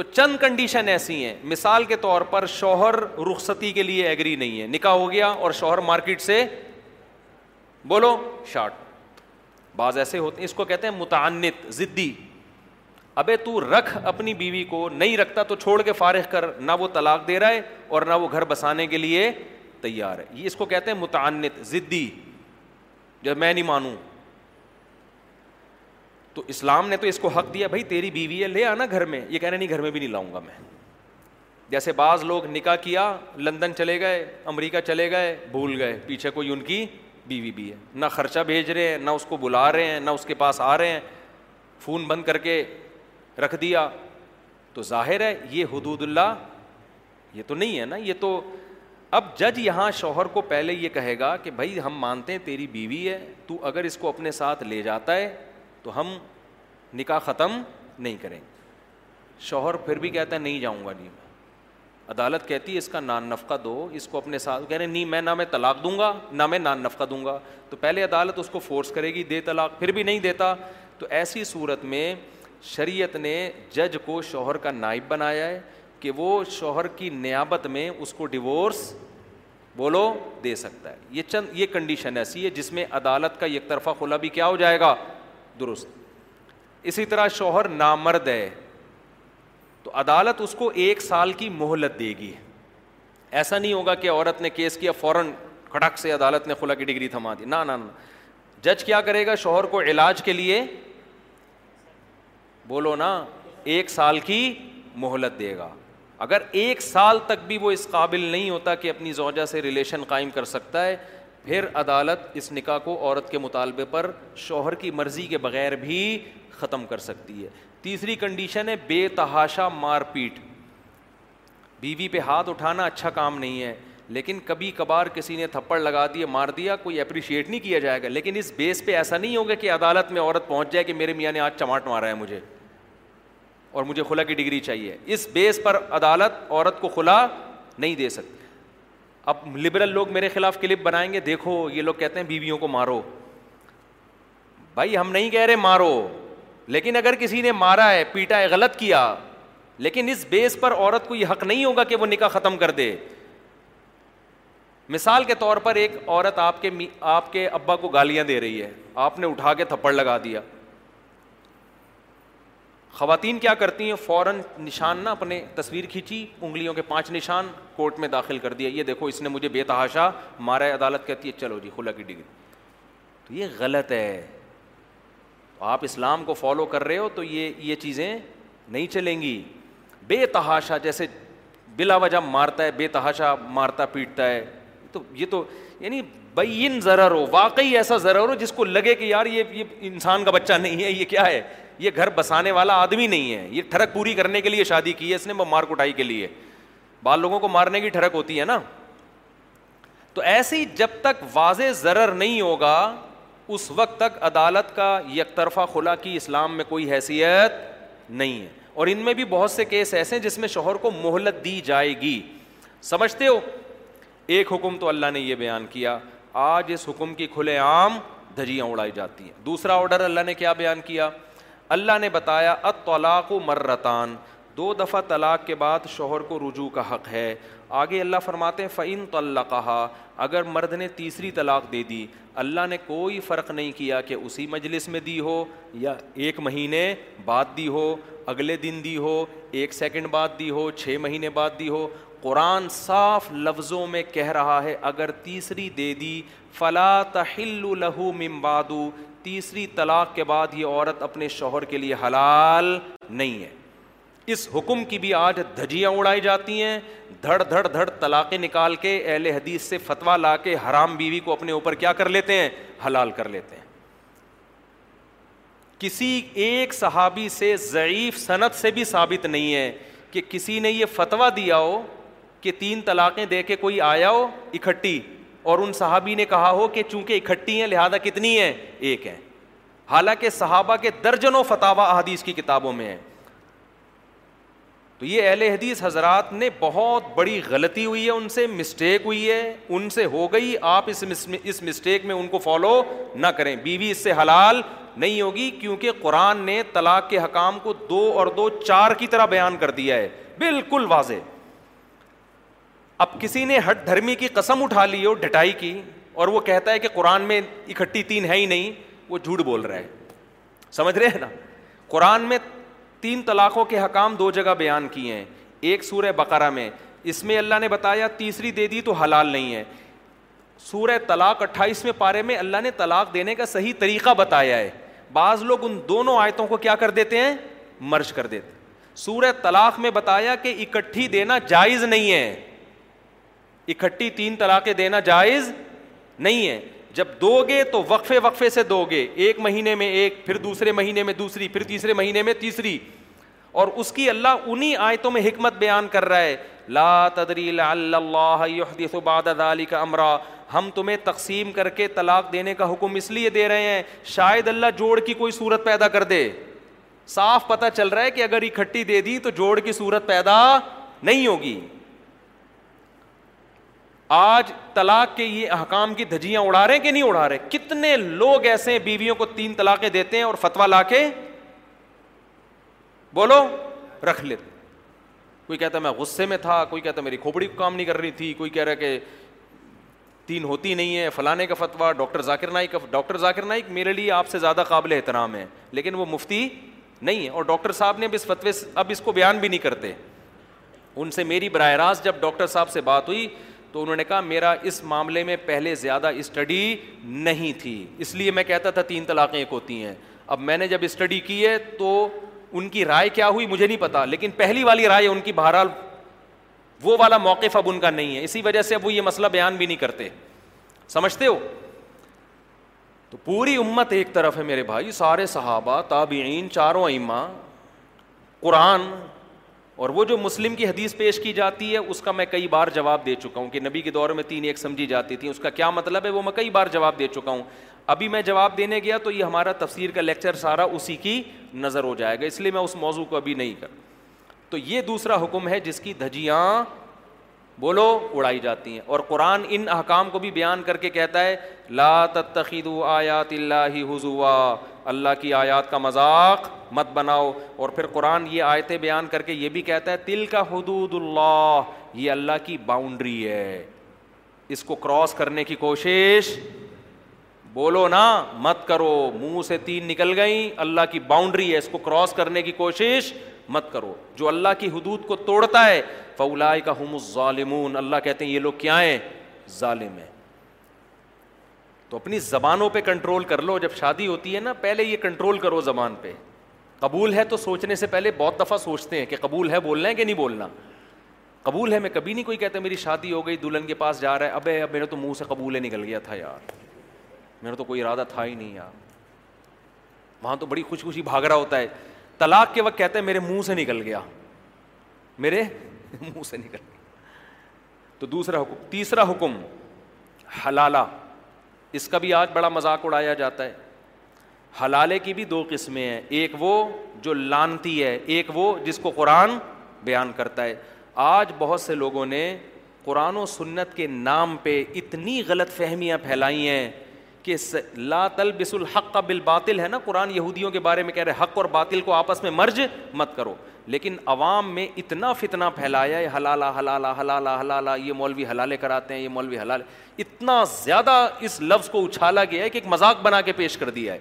تو چند کنڈیشن ایسی ہیں مثال کے طور پر شوہر رخصتی کے لیے ایگری نہیں ہے نکاح ہو گیا اور شوہر مارکیٹ سے بولو شارٹ بعض ایسے ہوتے ہیں اس کو کہتے ہیں متعنت ضدی ابے تو رکھ اپنی بیوی کو نہیں رکھتا تو چھوڑ کے فارغ کر نہ وہ طلاق دے رہا ہے اور نہ وہ گھر بسانے کے لیے تیار ہے یہ اس کو کہتے ہیں متعنت ضدی جب میں نہیں مانوں تو اسلام نے تو اس کو حق دیا بھائی تیری بیوی ہے لے آنا گھر میں یہ کہنا نہیں گھر میں بھی نہیں لاؤں گا میں جیسے بعض لوگ نکاح کیا لندن چلے گئے امریکہ چلے گئے بھول گئے پیچھے کوئی ان کی بیوی بھی ہے نہ خرچہ بھیج رہے ہیں نہ اس کو بلا رہے ہیں نہ اس کے پاس آ رہے ہیں فون بند کر کے رکھ دیا تو ظاہر ہے یہ حدود اللہ یہ تو نہیں ہے نا یہ تو اب جج یہاں شوہر کو پہلے یہ کہے گا کہ بھائی ہم مانتے ہیں تیری بیوی ہے تو اگر اس کو اپنے ساتھ لے جاتا ہے تو ہم نکاح ختم نہیں کریں گے شوہر پھر بھی کہتا ہے نہیں جاؤں گا نہیں میں عدالت کہتی ہے اس کا نان نفقہ دو اس کو اپنے ساتھ کہہ رہے نہیں میں نہ میں طلاق دوں گا نہ میں نان نفقہ دوں گا تو پہلے عدالت اس کو فورس کرے گی دے طلاق پھر بھی نہیں دیتا تو ایسی صورت میں شریعت نے جج کو شوہر کا نائب بنایا ہے کہ وہ شوہر کی نیابت میں اس کو ڈیورس بولو دے سکتا ہے یہ چند یہ کنڈیشن ایسی ہے جس میں عدالت کا ایک طرفہ کھلا بھی کیا ہو جائے گا درست اسی طرح شوہر نامرد ہے تو عدالت اس کو ایک سال کی مہلت دے گی ایسا نہیں ہوگا کہ عورت نے کیس کیا فوراً کھڑک سے عدالت نے خلا کی ڈگری تھما دی نہ جج کیا کرے گا شوہر کو علاج کے لیے بولو نا ایک سال کی مہلت دے گا اگر ایک سال تک بھی وہ اس قابل نہیں ہوتا کہ اپنی زوجہ سے ریلیشن قائم کر سکتا ہے پھر عدالت اس نکاح کو عورت کے مطالبے پر شوہر کی مرضی کے بغیر بھی ختم کر سکتی ہے تیسری کنڈیشن ہے بے تحاشا مار پیٹ بیوی پہ ہاتھ اٹھانا اچھا کام نہیں ہے لیکن کبھی کبھار کسی نے تھپڑ لگا دیے مار دیا کوئی اپریشیٹ نہیں کیا جائے گا لیکن اس بیس پہ ایسا نہیں ہوگا کہ عدالت میں عورت پہنچ جائے کہ میرے میاں نے آج چماٹ مارا ہے مجھے اور مجھے خلا کی ڈگری چاہیے اس بیس پر عدالت عورت کو خلا نہیں دے سکتی اب لبرل لوگ میرے خلاف کلپ بنائیں گے دیکھو یہ لوگ کہتے ہیں بیویوں کو مارو بھائی ہم نہیں کہہ رہے مارو لیکن اگر کسی نے مارا ہے پیٹا ہے غلط کیا لیکن اس بیس پر عورت کو یہ حق نہیں ہوگا کہ وہ نکاح ختم کر دے مثال کے طور پر ایک عورت آپ کے آپ کے ابا کو گالیاں دے رہی ہے آپ نے اٹھا کے تھپڑ لگا دیا خواتین کیا کرتی ہیں فوراً نشان نہ اپنے تصویر کھینچی انگلیوں کے پانچ نشان کورٹ میں داخل کر دیا یہ دیکھو اس نے مجھے بے تحاشا مارا ہے عدالت کہتی ہے چلو جی خلا کی ڈگری تو یہ غلط ہے آپ اسلام کو فالو کر رہے ہو تو یہ یہ چیزیں نہیں چلیں گی بے تحاشا جیسے بلا وجہ مارتا ہے بے تحاشا مارتا پیٹتا ہے تو یہ تو یعنی بین ضرر ہو واقعی ایسا ضرر ہو جس کو لگے کہ یار یہ یہ انسان کا بچہ نہیں ہے یہ کیا ہے یہ گھر بسانے والا آدمی نہیں ہے یہ ٹھڑک پوری کرنے کے لیے شادی کی ہے اس نے مار کٹائی کے لیے بال لوگوں کو مارنے کی ٹھڑک ہوتی ہے نا تو ایسی جب تک واضح ضرر نہیں ہوگا اس وقت تک عدالت کا یک طرفہ خلا کی اسلام میں کوئی حیثیت نہیں ہے اور ان میں بھی بہت سے کیس ایسے ہیں جس میں شوہر کو مہلت دی جائے گی سمجھتے ہو ایک حکم تو اللہ نے یہ بیان کیا آج اس حکم کی کھلے عام دھجیاں اڑائی جاتی ہیں دوسرا آرڈر اللہ نے کیا بیان کیا اللہ نے بتایا اطلاق و مرتان دو دفعہ طلاق کے بعد شوہر کو رجوع کا حق ہے آگے اللہ فرماتے ہیں فعین تو اللہ کہا اگر مرد نے تیسری طلاق دے دی اللہ نے کوئی فرق نہیں کیا کہ اسی مجلس میں دی ہو یا ایک مہینے بعد دی ہو اگلے دن دی ہو ایک سیکنڈ بعد دی ہو چھ مہینے بعد دی ہو قرآن صاف لفظوں میں کہہ رہا ہے اگر تیسری دے دی فلا تحل لہو ممبادو تیسری طلاق کے بعد یہ عورت اپنے شوہر کے لیے حلال نہیں ہے اس حکم کی بھی آج دھجیاں اڑائی جاتی ہیں دھڑ دھڑ دھڑ طلاقیں نکال کے اہل حدیث سے فتوا لا کے حرام بیوی کو اپنے اوپر کیا کر لیتے ہیں حلال کر لیتے ہیں کسی ایک صحابی سے ضعیف صنعت سے بھی ثابت نہیں ہے کہ کسی نے یہ فتویٰ دیا ہو کہ تین طلاقیں دے کے کوئی آیا ہو اکٹھی اور ان صحابی نے کہا ہو کہ چونکہ اکٹھی ہیں لہذا کتنی ہیں ایک ہیں حالانکہ صحابہ کے درجنوں فتح احادیث کی کتابوں میں ہیں تو یہ اہل حدیث حضرات نے بہت بڑی غلطی ہوئی ہے ان سے مسٹیک ہوئی ہے ان سے ہو گئی آپ اس اس مسٹیک میں ان کو فالو نہ کریں بیوی بی اس سے حلال نہیں ہوگی کیونکہ قرآن نے طلاق کے حکام کو دو اور دو چار کی طرح بیان کر دیا ہے بالکل واضح اب کسی نے ہٹ دھرمی کی قسم اٹھا لی ہو ڈٹائی کی اور وہ کہتا ہے کہ قرآن میں اکٹھی تین ہے ہی نہیں وہ جھوٹ بول رہا ہے سمجھ رہے ہیں نا قرآن میں تین طلاقوں کے حکام دو جگہ بیان کیے ہیں ایک سورہ بقرہ میں اس میں اللہ نے بتایا تیسری دے دی تو حلال نہیں ہے سورہ طلاق اٹھائیس میں پارے میں اللہ نے طلاق دینے کا صحیح طریقہ بتایا ہے بعض لوگ ان دونوں آیتوں کو کیا کر دیتے ہیں مرش کر دیتے سورہ طلاق میں بتایا کہ اکٹھی دینا جائز نہیں ہے اکٹھی تین طلاقیں دینا جائز نہیں ہے جب دو گے تو وقفے وقفے سے دو گے ایک مہینے میں ایک پھر دوسرے مہینے میں دوسری پھر تیسرے مہینے میں تیسری اور اس کی اللہ انہی آیتوں میں حکمت بیان کر رہا ہے لا تدری اللہ امرا ہم تمہیں تقسیم کر کے طلاق دینے کا حکم اس لیے دے رہے ہیں شاید اللہ جوڑ کی کوئی صورت پیدا کر دے صاف پتہ چل رہا ہے کہ اگر اکٹھی دے دی تو جوڑ کی صورت پیدا نہیں ہوگی آج طلاق کے یہ احکام کی دھجیاں اڑا رہے ہیں کہ نہیں اڑا رہے کتنے لوگ ایسے ہیں بیویوں کو تین طلاقیں دیتے ہیں اور فتوا لا کے بولو رکھ لیتے کوئی کہتا میں غصے میں تھا کوئی کہتا میری کھوپڑی کو کام نہیں کر رہی تھی کوئی کہہ رہا کہ تین ہوتی نہیں ہے فلانے کا فتوا ڈاکٹر ذاکر نائک کا ڈاکٹر ذاکر نائک میرے لیے آپ سے زیادہ قابل احترام ہے لیکن وہ مفتی نہیں ہے اور ڈاکٹر صاحب نے اس فتوے اب اس کو بیان بھی نہیں کرتے ان سے میری براہ راست جب ڈاکٹر صاحب سے بات ہوئی تو انہوں نے کہا میرا اس معاملے میں پہلے زیادہ اسٹڈی نہیں تھی اس لیے میں کہتا تھا تین طلاقیں ایک ہوتی ہیں اب میں نے جب اسٹڈی کی ہے تو ان کی رائے کیا ہوئی مجھے نہیں پتا لیکن پہلی والی رائے ان کی بہرحال وہ والا موقف اب ان کا نہیں ہے اسی وجہ سے اب وہ یہ مسئلہ بیان بھی نہیں کرتے سمجھتے ہو تو پوری امت ایک طرف ہے میرے بھائی سارے صحابہ تابعین چاروں ایماں قرآن اور وہ جو مسلم کی حدیث پیش کی جاتی ہے اس کا میں کئی بار جواب دے چکا ہوں کہ نبی کے دور میں تین ایک سمجھی جاتی تھی اس کا کیا مطلب ہے وہ میں کئی بار جواب دے چکا ہوں ابھی میں جواب دینے گیا تو یہ ہمارا تفسیر کا لیکچر سارا اسی کی نظر ہو جائے گا اس لیے میں اس موضوع کو ابھی نہیں کر تو یہ دوسرا حکم ہے جس کی دھجیاں بولو اڑائی جاتی ہیں اور قرآن ان احکام کو بھی بیان کر کے کہتا ہے لا آیات اللہ اللہ کی آیات کا مذاق مت بناؤ اور پھر قرآن یہ آیتیں بیان کر کے یہ بھی کہتا ہے تل کا حدود اللہ یہ اللہ کی باؤنڈری ہے اس کو کراس کرنے کی کوشش بولو نا مت کرو منہ سے تین نکل گئیں اللہ کی باؤنڈری ہے اس کو کراس کرنے کی کوشش مت کرو جو اللہ کی حدود کو توڑتا ہے فولا کا ہم ظالمون اللہ کہتے ہیں یہ لوگ کیا ہیں ظالم ہیں تو اپنی زبانوں پہ کنٹرول کر لو جب شادی ہوتی ہے نا پہلے یہ کنٹرول کرو زبان پہ قبول ہے تو سوچنے سے پہلے بہت دفعہ سوچتے ہیں کہ قبول ہے بولنا ہے کہ نہیں بولنا قبول ہے میں کبھی نہیں کوئی کہتا میری شادی ہو گئی دلہن کے پاس جا رہا ہے اب اب میرا تو منہ سے قبول ہے نکل گیا تھا یار میرا تو کوئی ارادہ تھا ہی نہیں یار وہاں تو بڑی خوش خوشی بھاگ رہا ہوتا ہے طلاق کے وقت کہتے ہیں میرے منہ سے نکل گیا میرے منہ سے نکل گیا تو دوسرا حکم تیسرا حکم حلالہ اس کا بھی آج بڑا مذاق اڑایا جاتا ہے حلالے کی بھی دو قسمیں ہیں ایک وہ جو لانتی ہے ایک وہ جس کو قرآن بیان کرتا ہے آج بہت سے لوگوں نے قرآن و سنت کے نام پہ اتنی غلط فہمیاں پھیلائی ہیں کہ لا تلبس الحق کا بالباطل ہے نا قرآن یہودیوں کے بارے میں کہہ رہے حق اور باطل کو آپس میں مرج مت کرو لیکن عوام میں اتنا فتنا پھیلایا ہے حلالا حلالہ حلالا حلالا یہ مولوی حلالے کراتے ہیں یہ مولوی حلال اتنا زیادہ اس لفظ کو اچھالا گیا ہے کہ ایک مذاق بنا کے پیش کر دیا ہے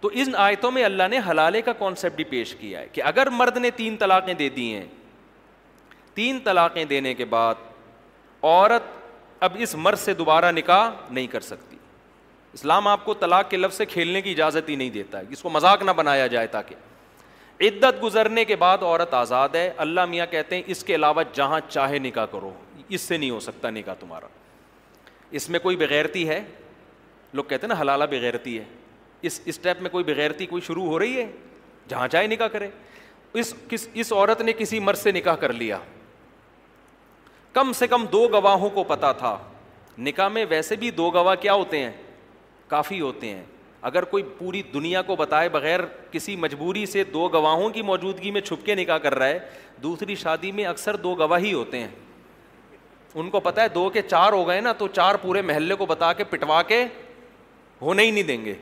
تو ان آیتوں میں اللہ نے حلالے کا کانسیپٹ بھی پیش کیا ہے کہ اگر مرد نے تین طلاقیں دے دی ہیں تین طلاقیں دینے کے بعد عورت اب اس مرد سے دوبارہ نکاح نہیں کر سکتی اسلام آپ کو طلاق کے لفظ سے کھیلنے کی اجازت ہی نہیں دیتا ہے اس کو مذاق نہ بنایا جائے تاکہ عدت گزرنے کے بعد عورت آزاد ہے اللہ میاں کہتے ہیں اس کے علاوہ جہاں چاہے نکاح کرو اس سے نہیں ہو سکتا نکاح تمہارا اس میں کوئی بغیرتی ہے لوگ کہتے ہیں نا حلالہ بغیرتی ہے اس اسٹیپ میں کوئی بغیرتی کوئی شروع ہو رہی ہے جہاں چاہے نکاح کرے اس کس اس عورت نے کسی مرض سے نکاح کر لیا کم سے کم دو گواہوں کو پتا تھا نکاح میں ویسے بھی دو گواہ کیا ہوتے ہیں کافی ہوتے ہیں اگر کوئی پوری دنیا کو بتائے بغیر کسی مجبوری سے دو گواہوں کی موجودگی میں چھپ کے نکاح کر رہا ہے دوسری شادی میں اکثر دو گواہی ہوتے ہیں ان کو پتہ ہے دو کے چار ہو گئے نا تو چار پورے محلے کو بتا کے پٹوا کے ہونے ہی نہیں دیں گے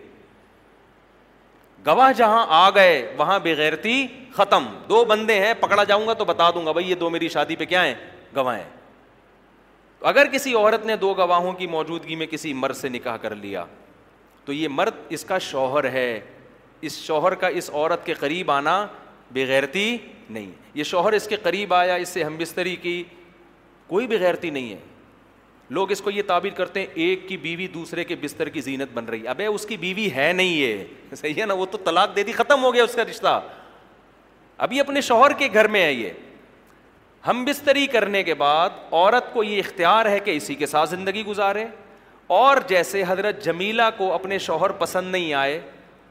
گواہ جہاں آ گئے وہاں بغیرتی ختم دو بندے ہیں پکڑا جاؤں گا تو بتا دوں گا بھائی یہ دو میری شادی پہ کیا ہیں گواہ ہیں اگر کسی عورت نے دو گواہوں کی موجودگی میں کسی مرض سے نکاح کر لیا تو یہ مرد اس کا شوہر ہے اس شوہر کا اس عورت کے قریب آنا بغیرتی نہیں یہ شوہر اس کے قریب آیا اس سے ہم بستری کی کوئی بغیرتی نہیں ہے لوگ اس کو یہ تعبیر کرتے ہیں ایک کی بیوی دوسرے کے بستر کی زینت بن رہی ابے اس کی بیوی ہے نہیں یہ صحیح ہے نا وہ تو طلاق دے دی ختم ہو گیا اس کا رشتہ ابھی اپنے شوہر کے گھر میں ہے یہ ہم بستری کرنے کے بعد عورت کو یہ اختیار ہے کہ اسی کے ساتھ زندگی گزارے اور جیسے حضرت جمیلہ کو اپنے شوہر پسند نہیں آئے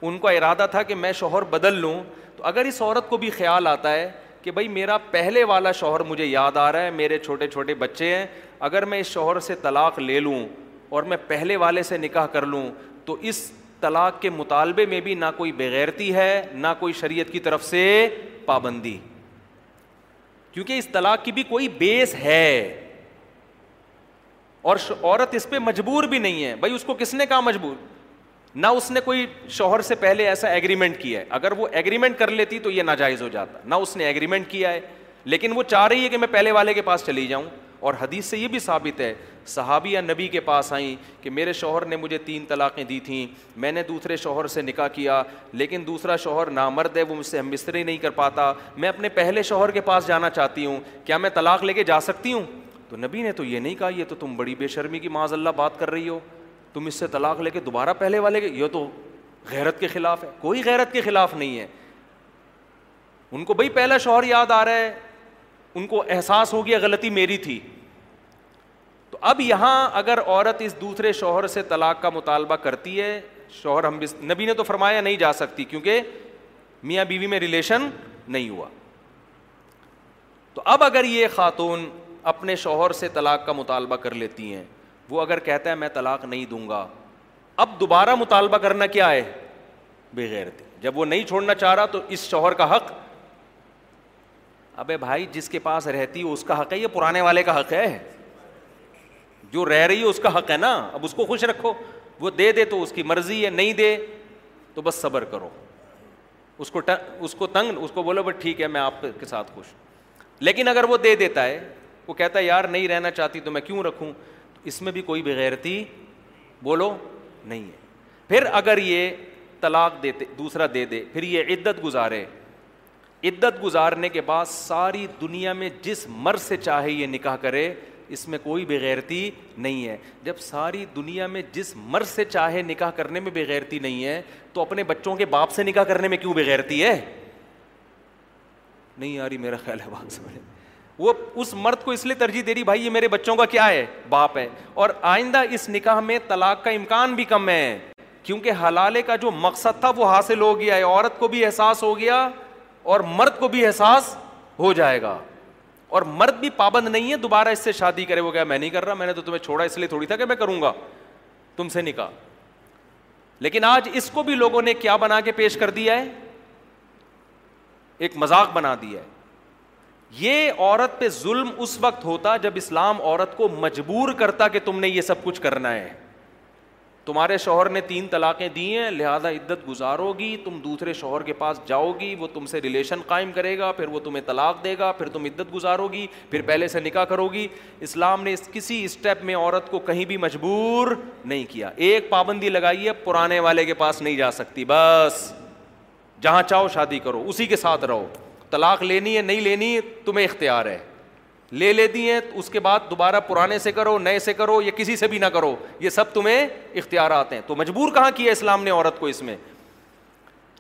ان کا ارادہ تھا کہ میں شوہر بدل لوں تو اگر اس عورت کو بھی خیال آتا ہے کہ بھائی میرا پہلے والا شوہر مجھے یاد آ رہا ہے میرے چھوٹے چھوٹے بچے ہیں اگر میں اس شوہر سے طلاق لے لوں اور میں پہلے والے سے نکاح کر لوں تو اس طلاق کے مطالبے میں بھی نہ کوئی بغیرتی ہے نہ کوئی شریعت کی طرف سے پابندی کیونکہ اس طلاق کی بھی کوئی بیس ہے اور عورت اس پہ مجبور بھی نہیں ہے بھائی اس کو کس نے کہا مجبور نہ اس نے کوئی شوہر سے پہلے ایسا ایگریمنٹ کیا ہے اگر وہ ایگریمنٹ کر لیتی تو یہ ناجائز ہو جاتا نہ اس نے ایگریمنٹ کیا ہے لیکن وہ چاہ رہی ہے کہ میں پہلے والے کے پاس چلی جاؤں اور حدیث سے یہ بھی ثابت ہے یا نبی کے پاس آئیں کہ میرے شوہر نے مجھے تین طلاقیں دی تھیں میں نے دوسرے شوہر سے نکاح کیا لیکن دوسرا شوہر نامرد ہے وہ مجھ سے ہم مستری نہیں کر پاتا میں اپنے پہلے شوہر کے پاس جانا چاہتی ہوں کیا میں طلاق لے کے جا سکتی ہوں تو نبی نے تو یہ نہیں کہا یہ تو تم بڑی بے شرمی کی معاذ اللہ بات کر رہی ہو تم اس سے طلاق لے کے دوبارہ پہلے والے کے یہ تو غیرت کے خلاف ہے کوئی غیرت کے خلاف نہیں ہے ان کو بھائی پہلا شوہر یاد آ رہا ہے ان کو احساس ہو گیا غلطی میری تھی تو اب یہاں اگر عورت اس دوسرے شوہر سے طلاق کا مطالبہ کرتی ہے شوہر ہم بس نبی نے تو فرمایا نہیں جا سکتی کیونکہ میاں بیوی میں ریلیشن نہیں ہوا تو اب اگر یہ خاتون اپنے شوہر سے طلاق کا مطالبہ کر لیتی ہیں وہ اگر کہتا ہے میں طلاق نہیں دوں گا اب دوبارہ مطالبہ کرنا کیا ہے بغیر جب وہ نہیں چھوڑنا چاہ رہا تو اس شوہر کا حق ابے بھائی جس کے پاس رہتی اس کا حق ہے یہ پرانے والے کا حق ہے جو رہ رہی ہے اس کا حق ہے نا اب اس کو خوش رکھو وہ دے دے تو اس کی مرضی ہے نہیں دے تو بس صبر کرو اس کو اس کو تنگ اس کو بولو بھائی ٹھیک ہے میں آپ کے ساتھ خوش لیکن اگر وہ دے دیتا ہے وہ کہتا ہے یار نہیں رہنا چاہتی تو میں کیوں رکھوں اس میں بھی کوئی بغیرتی بولو نہیں ہے پھر اگر یہ طلاق دیتے دوسرا دے دے پھر یہ عدت گزارے عدت گزارنے کے بعد ساری دنیا میں جس مر سے چاہے یہ نکاح کرے اس میں کوئی بغیرتی نہیں ہے جب ساری دنیا میں جس مر سے چاہے نکاح کرنے میں بغیرتی نہیں ہے تو اپنے بچوں کے باپ سے نکاح کرنے میں کیوں بغیرتی ہے نہیں یاری میرا خیال ہے بات سمجھ وہ اس مرد کو اس لیے ترجیح دے رہی بھائی یہ میرے بچوں کا کیا ہے باپ ہے اور آئندہ اس نکاح میں طلاق کا امکان بھی کم ہے کیونکہ حلالے کا جو مقصد تھا وہ حاصل ہو گیا ہے عورت کو بھی احساس ہو گیا اور مرد کو بھی احساس ہو جائے گا اور مرد بھی پابند نہیں ہے دوبارہ اس سے شادی کرے وہ کیا میں نہیں کر رہا میں نے تو تمہیں چھوڑا اس لیے تھوڑی تھا کہ میں کروں گا تم سے نکاح لیکن آج اس کو بھی لوگوں نے کیا بنا کے پیش کر دیا ہے ایک مذاق بنا دیا ہے یہ عورت پہ ظلم اس وقت ہوتا جب اسلام عورت کو مجبور کرتا کہ تم نے یہ سب کچھ کرنا ہے تمہارے شوہر نے تین طلاقیں دی ہیں لہٰذا عدت گزارو گی تم دوسرے شوہر کے پاس جاؤ گی وہ تم سے ریلیشن قائم کرے گا پھر وہ تمہیں طلاق دے گا پھر تم عدت گزارو گی پھر پہلے سے نکاح کرو گی اسلام نے اس کسی اسٹیپ میں عورت کو کہیں بھی مجبور نہیں کیا ایک پابندی لگائی ہے پرانے والے کے پاس نہیں جا سکتی بس جہاں چاہو شادی کرو اسی کے ساتھ رہو طلاق لینی ہے نہیں لینی ہے تمہیں اختیار ہے لے لیتی ہیں اس کے بعد دوبارہ پرانے سے کرو نئے سے کرو یا کسی سے بھی نہ کرو یہ سب تمہیں اختیارات ہیں تو مجبور کہاں کیا اسلام نے عورت کو اس میں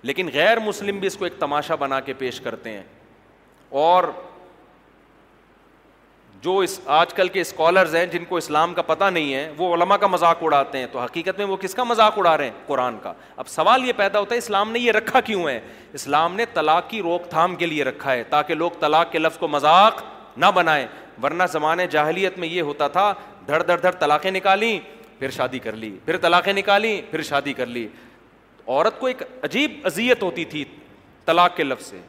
لیکن غیر مسلم بھی اس کو ایک تماشا بنا کے پیش کرتے ہیں اور جو اس آج کل کے اسکالرز ہیں جن کو اسلام کا پتہ نہیں ہے وہ علماء کا مذاق اڑاتے ہیں تو حقیقت میں وہ کس کا مذاق اڑا رہے ہیں قرآن کا اب سوال یہ پیدا ہوتا ہے اسلام نے یہ رکھا کیوں ہے اسلام نے طلاق کی روک تھام کے لیے رکھا ہے تاکہ لوگ طلاق کے لفظ کو مذاق نہ بنائیں ورنہ زمانے جاہلیت میں یہ ہوتا تھا دھڑ دھڑ دھڑ طلاقیں نکالیں پھر شادی کر لی پھر طلاقیں نکالیں پھر شادی کر لی عورت کو ایک عجیب اذیت ہوتی تھی طلاق کے لفظ سے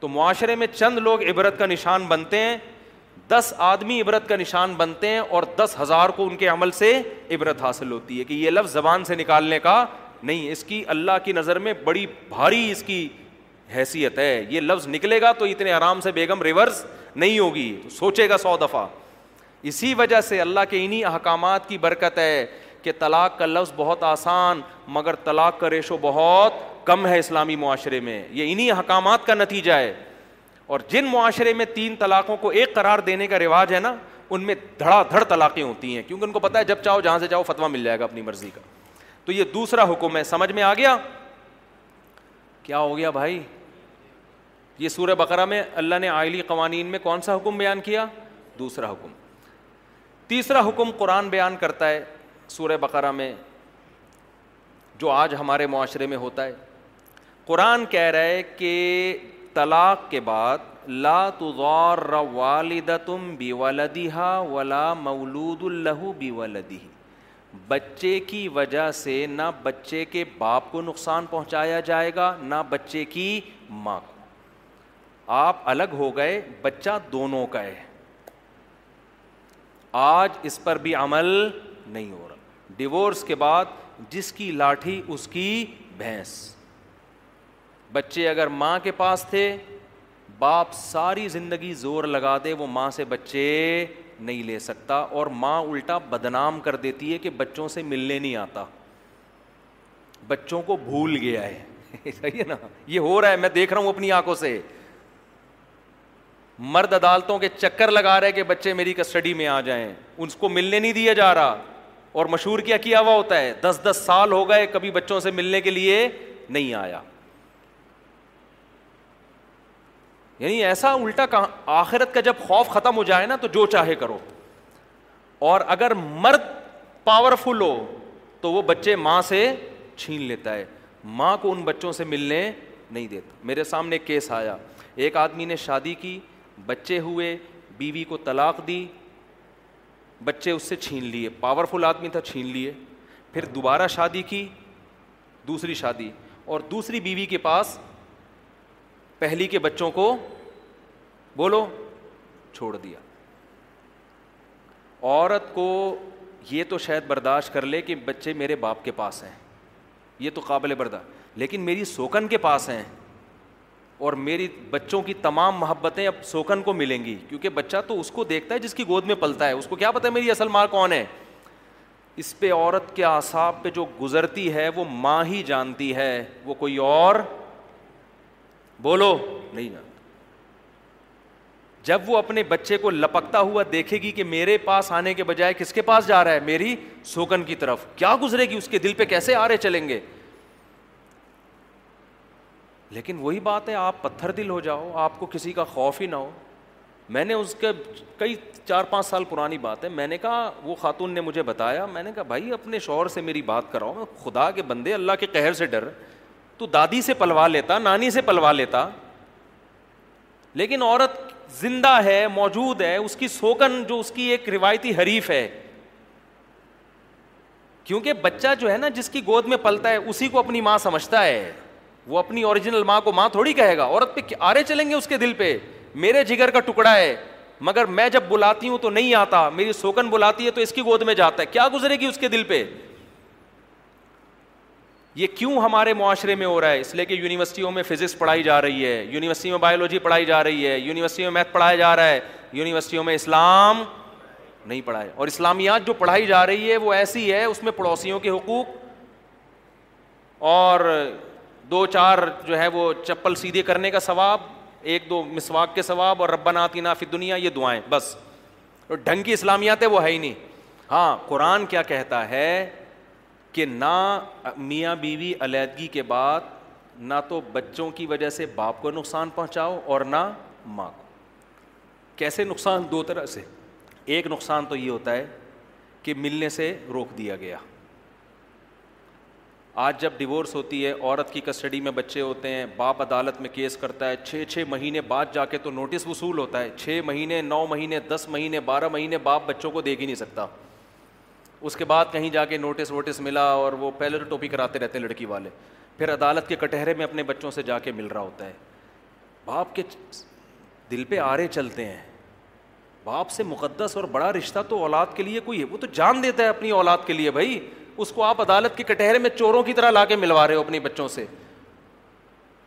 تو معاشرے میں چند لوگ عبرت کا نشان بنتے ہیں دس آدمی عبرت کا نشان بنتے ہیں اور دس ہزار کو ان کے عمل سے عبرت حاصل ہوتی ہے کہ یہ لفظ زبان سے نکالنے کا نہیں اس کی اللہ کی نظر میں بڑی بھاری اس کی حیثیت ہے یہ لفظ نکلے گا تو اتنے آرام سے بیگم ریورس نہیں ہوگی تو سوچے گا سو دفعہ اسی وجہ سے اللہ کے انہیں احکامات کی برکت ہے کہ طلاق کا لفظ بہت آسان مگر طلاق کا ریشو بہت کم ہے اسلامی معاشرے میں یہ انہیں احکامات کا نتیجہ ہے اور جن معاشرے میں تین طلاقوں کو ایک قرار دینے کا رواج ہے نا ان میں دھڑا دھڑ طلاقیں ہوتی ہیں کیونکہ ان کو پتا ہے جب چاہو جہاں سے چاہو فتوا مل جائے گا اپنی مرضی کا تو یہ دوسرا حکم ہے سمجھ میں آ گیا کیا ہو گیا بھائی یہ سورہ بقرہ میں اللہ نے آئلی قوانین میں کون سا حکم بیان کیا دوسرا حکم تیسرا حکم قرآن بیان کرتا ہے سورہ بقرہ میں جو آج ہمارے معاشرے میں ہوتا ہے قرآن کہہ رہا ہے کہ طلاق کے بعد لا تضار والدتم بی ولدیہ ولا مولود بی مولودہ بچے کی وجہ سے نہ بچے کے باپ کو نقصان پہنچایا جائے گا نہ بچے کی ماں کو آپ الگ ہو گئے بچہ دونوں کا ہے آج اس پر بھی عمل نہیں ہو رہا ڈیورس کے بعد جس کی لاٹھی اس کی بھینس بچے اگر ماں کے پاس تھے باپ ساری زندگی زور لگا دے وہ ماں سے بچے نہیں لے سکتا اور ماں الٹا بدنام کر دیتی ہے کہ بچوں سے ملنے نہیں آتا بچوں کو بھول گیا ہے صحیح ہے نا یہ ہو رہا ہے میں دیکھ رہا ہوں اپنی آنکھوں سے مرد عدالتوں کے چکر لگا رہے کہ بچے میری کسٹڈی میں آ جائیں ان کو ملنے نہیں دیا جا رہا اور مشہور کیا کیا ہوا ہوتا ہے دس دس سال ہو گئے کبھی بچوں سے ملنے کے لیے نہیں آیا یعنی ایسا الٹا کہاں آخرت کا جب خوف ختم ہو جائے نا تو جو چاہے کرو اور اگر مرد پاورفل ہو تو وہ بچے ماں سے چھین لیتا ہے ماں کو ان بچوں سے ملنے نہیں دیتا میرے سامنے کیس آیا ایک آدمی نے شادی کی بچے ہوئے بیوی کو طلاق دی بچے اس سے چھین لیے پاورفل آدمی تھا چھین لیے پھر دوبارہ شادی کی دوسری شادی اور دوسری بیوی کے پاس پہلی کے بچوں کو بولو چھوڑ دیا عورت کو یہ تو شاید برداشت کر لے کہ بچے میرے باپ کے پاس ہیں یہ تو قابل برداشت لیکن میری سوکن کے پاس ہیں اور میری بچوں کی تمام محبتیں اب سوکن کو ملیں گی کیونکہ بچہ تو اس کو دیکھتا ہے جس کی گود میں پلتا ہے اس کو کیا پتہ ہے میری اصل ماں کون ہے اس پہ عورت کے اعصاب پہ جو گزرتی ہے وہ ماں ہی جانتی ہے وہ کوئی اور بولو نہیں جب وہ اپنے بچے کو لپکتا ہوا دیکھے گی کہ میرے پاس آنے کے بجائے کس کے پاس جا رہا ہے میری سوکن کی طرف کیا گزرے گی اس کے دل پہ کیسے چلیں گے لیکن وہی بات ہے آپ پتھر دل ہو جاؤ آپ کو کسی کا خوف ہی نہ ہو میں نے اس کے کئی چار پانچ سال پرانی بات ہے میں نے کہا وہ خاتون نے مجھے بتایا میں نے کہا بھائی اپنے شوہر سے میری بات کراؤ میں خدا کے بندے اللہ کے قہر سے ڈر تو دادی سے پلوا لیتا نانی سے پلوا لیتا لیکن عورت زندہ ہے موجود ہے اس کی سوکن جو اس کی ایک روایتی حریف ہے کیونکہ بچہ جو ہے نا جس کی گود میں پلتا ہے اسی کو اپنی ماں سمجھتا ہے وہ اپنی اوریجنل ماں کو ماں تھوڑی کہے گا عورت پہ آرے چلیں گے اس کے دل پہ میرے جگر کا ٹکڑا ہے مگر میں جب بلاتی ہوں تو نہیں آتا میری سوکن بلاتی ہے تو اس کی گود میں جاتا ہے کیا گزرے گی اس کے دل پہ یہ کیوں ہمارے معاشرے میں ہو رہا ہے اس لیے کہ یونیورسٹیوں میں فزکس پڑھائی جا رہی ہے یونیورسٹی میں بایولوجی پڑھائی جا رہی ہے یونیورسٹی میں میتھ پڑھایا جا رہا ہے یونیورسٹیوں میں اسلام نہیں پڑھایا اور اسلامیات جو پڑھائی جا رہی ہے وہ ایسی ہے اس میں پڑوسیوں کے حقوق اور دو چار جو ہے وہ چپل سیدھے کرنے کا ثواب ایک دو مسواک کے ثواب اور رب نافی دنیا یہ دعائیں بس اور ڈھنگ کی اسلامیات ہے وہ ہے ہی نہیں ہاں قرآن کیا کہتا ہے کہ نہ میاں بیوی علیحدگی کے بعد نہ تو بچوں کی وجہ سے باپ کو نقصان پہنچاؤ اور نہ ماں کو کیسے نقصان دو طرح سے ایک نقصان تو یہ ہوتا ہے کہ ملنے سے روک دیا گیا آج جب ڈیورس ہوتی ہے عورت کی کسٹڈی میں بچے ہوتے ہیں باپ عدالت میں کیس کرتا ہے چھ چھ مہینے بعد جا کے تو نوٹس وصول ہوتا ہے چھ مہینے نو مہینے دس مہینے بارہ مہینے باپ بچوں کو دیکھ ہی نہیں سکتا اس کے بعد کہیں جا کے نوٹس ووٹس ملا اور وہ پہلے تو ٹوپی کراتے رہتے ہیں لڑکی والے پھر عدالت کے کٹہرے میں اپنے بچوں سے جا کے مل رہا ہوتا ہے باپ کے دل پہ آرے چلتے ہیں باپ سے مقدس اور بڑا رشتہ تو اولاد کے لیے کوئی ہے وہ تو جان دیتا ہے اپنی اولاد کے لیے بھائی اس کو آپ عدالت کے کٹہرے میں چوروں کی طرح لا کے ملوا رہے ہو اپنے بچوں سے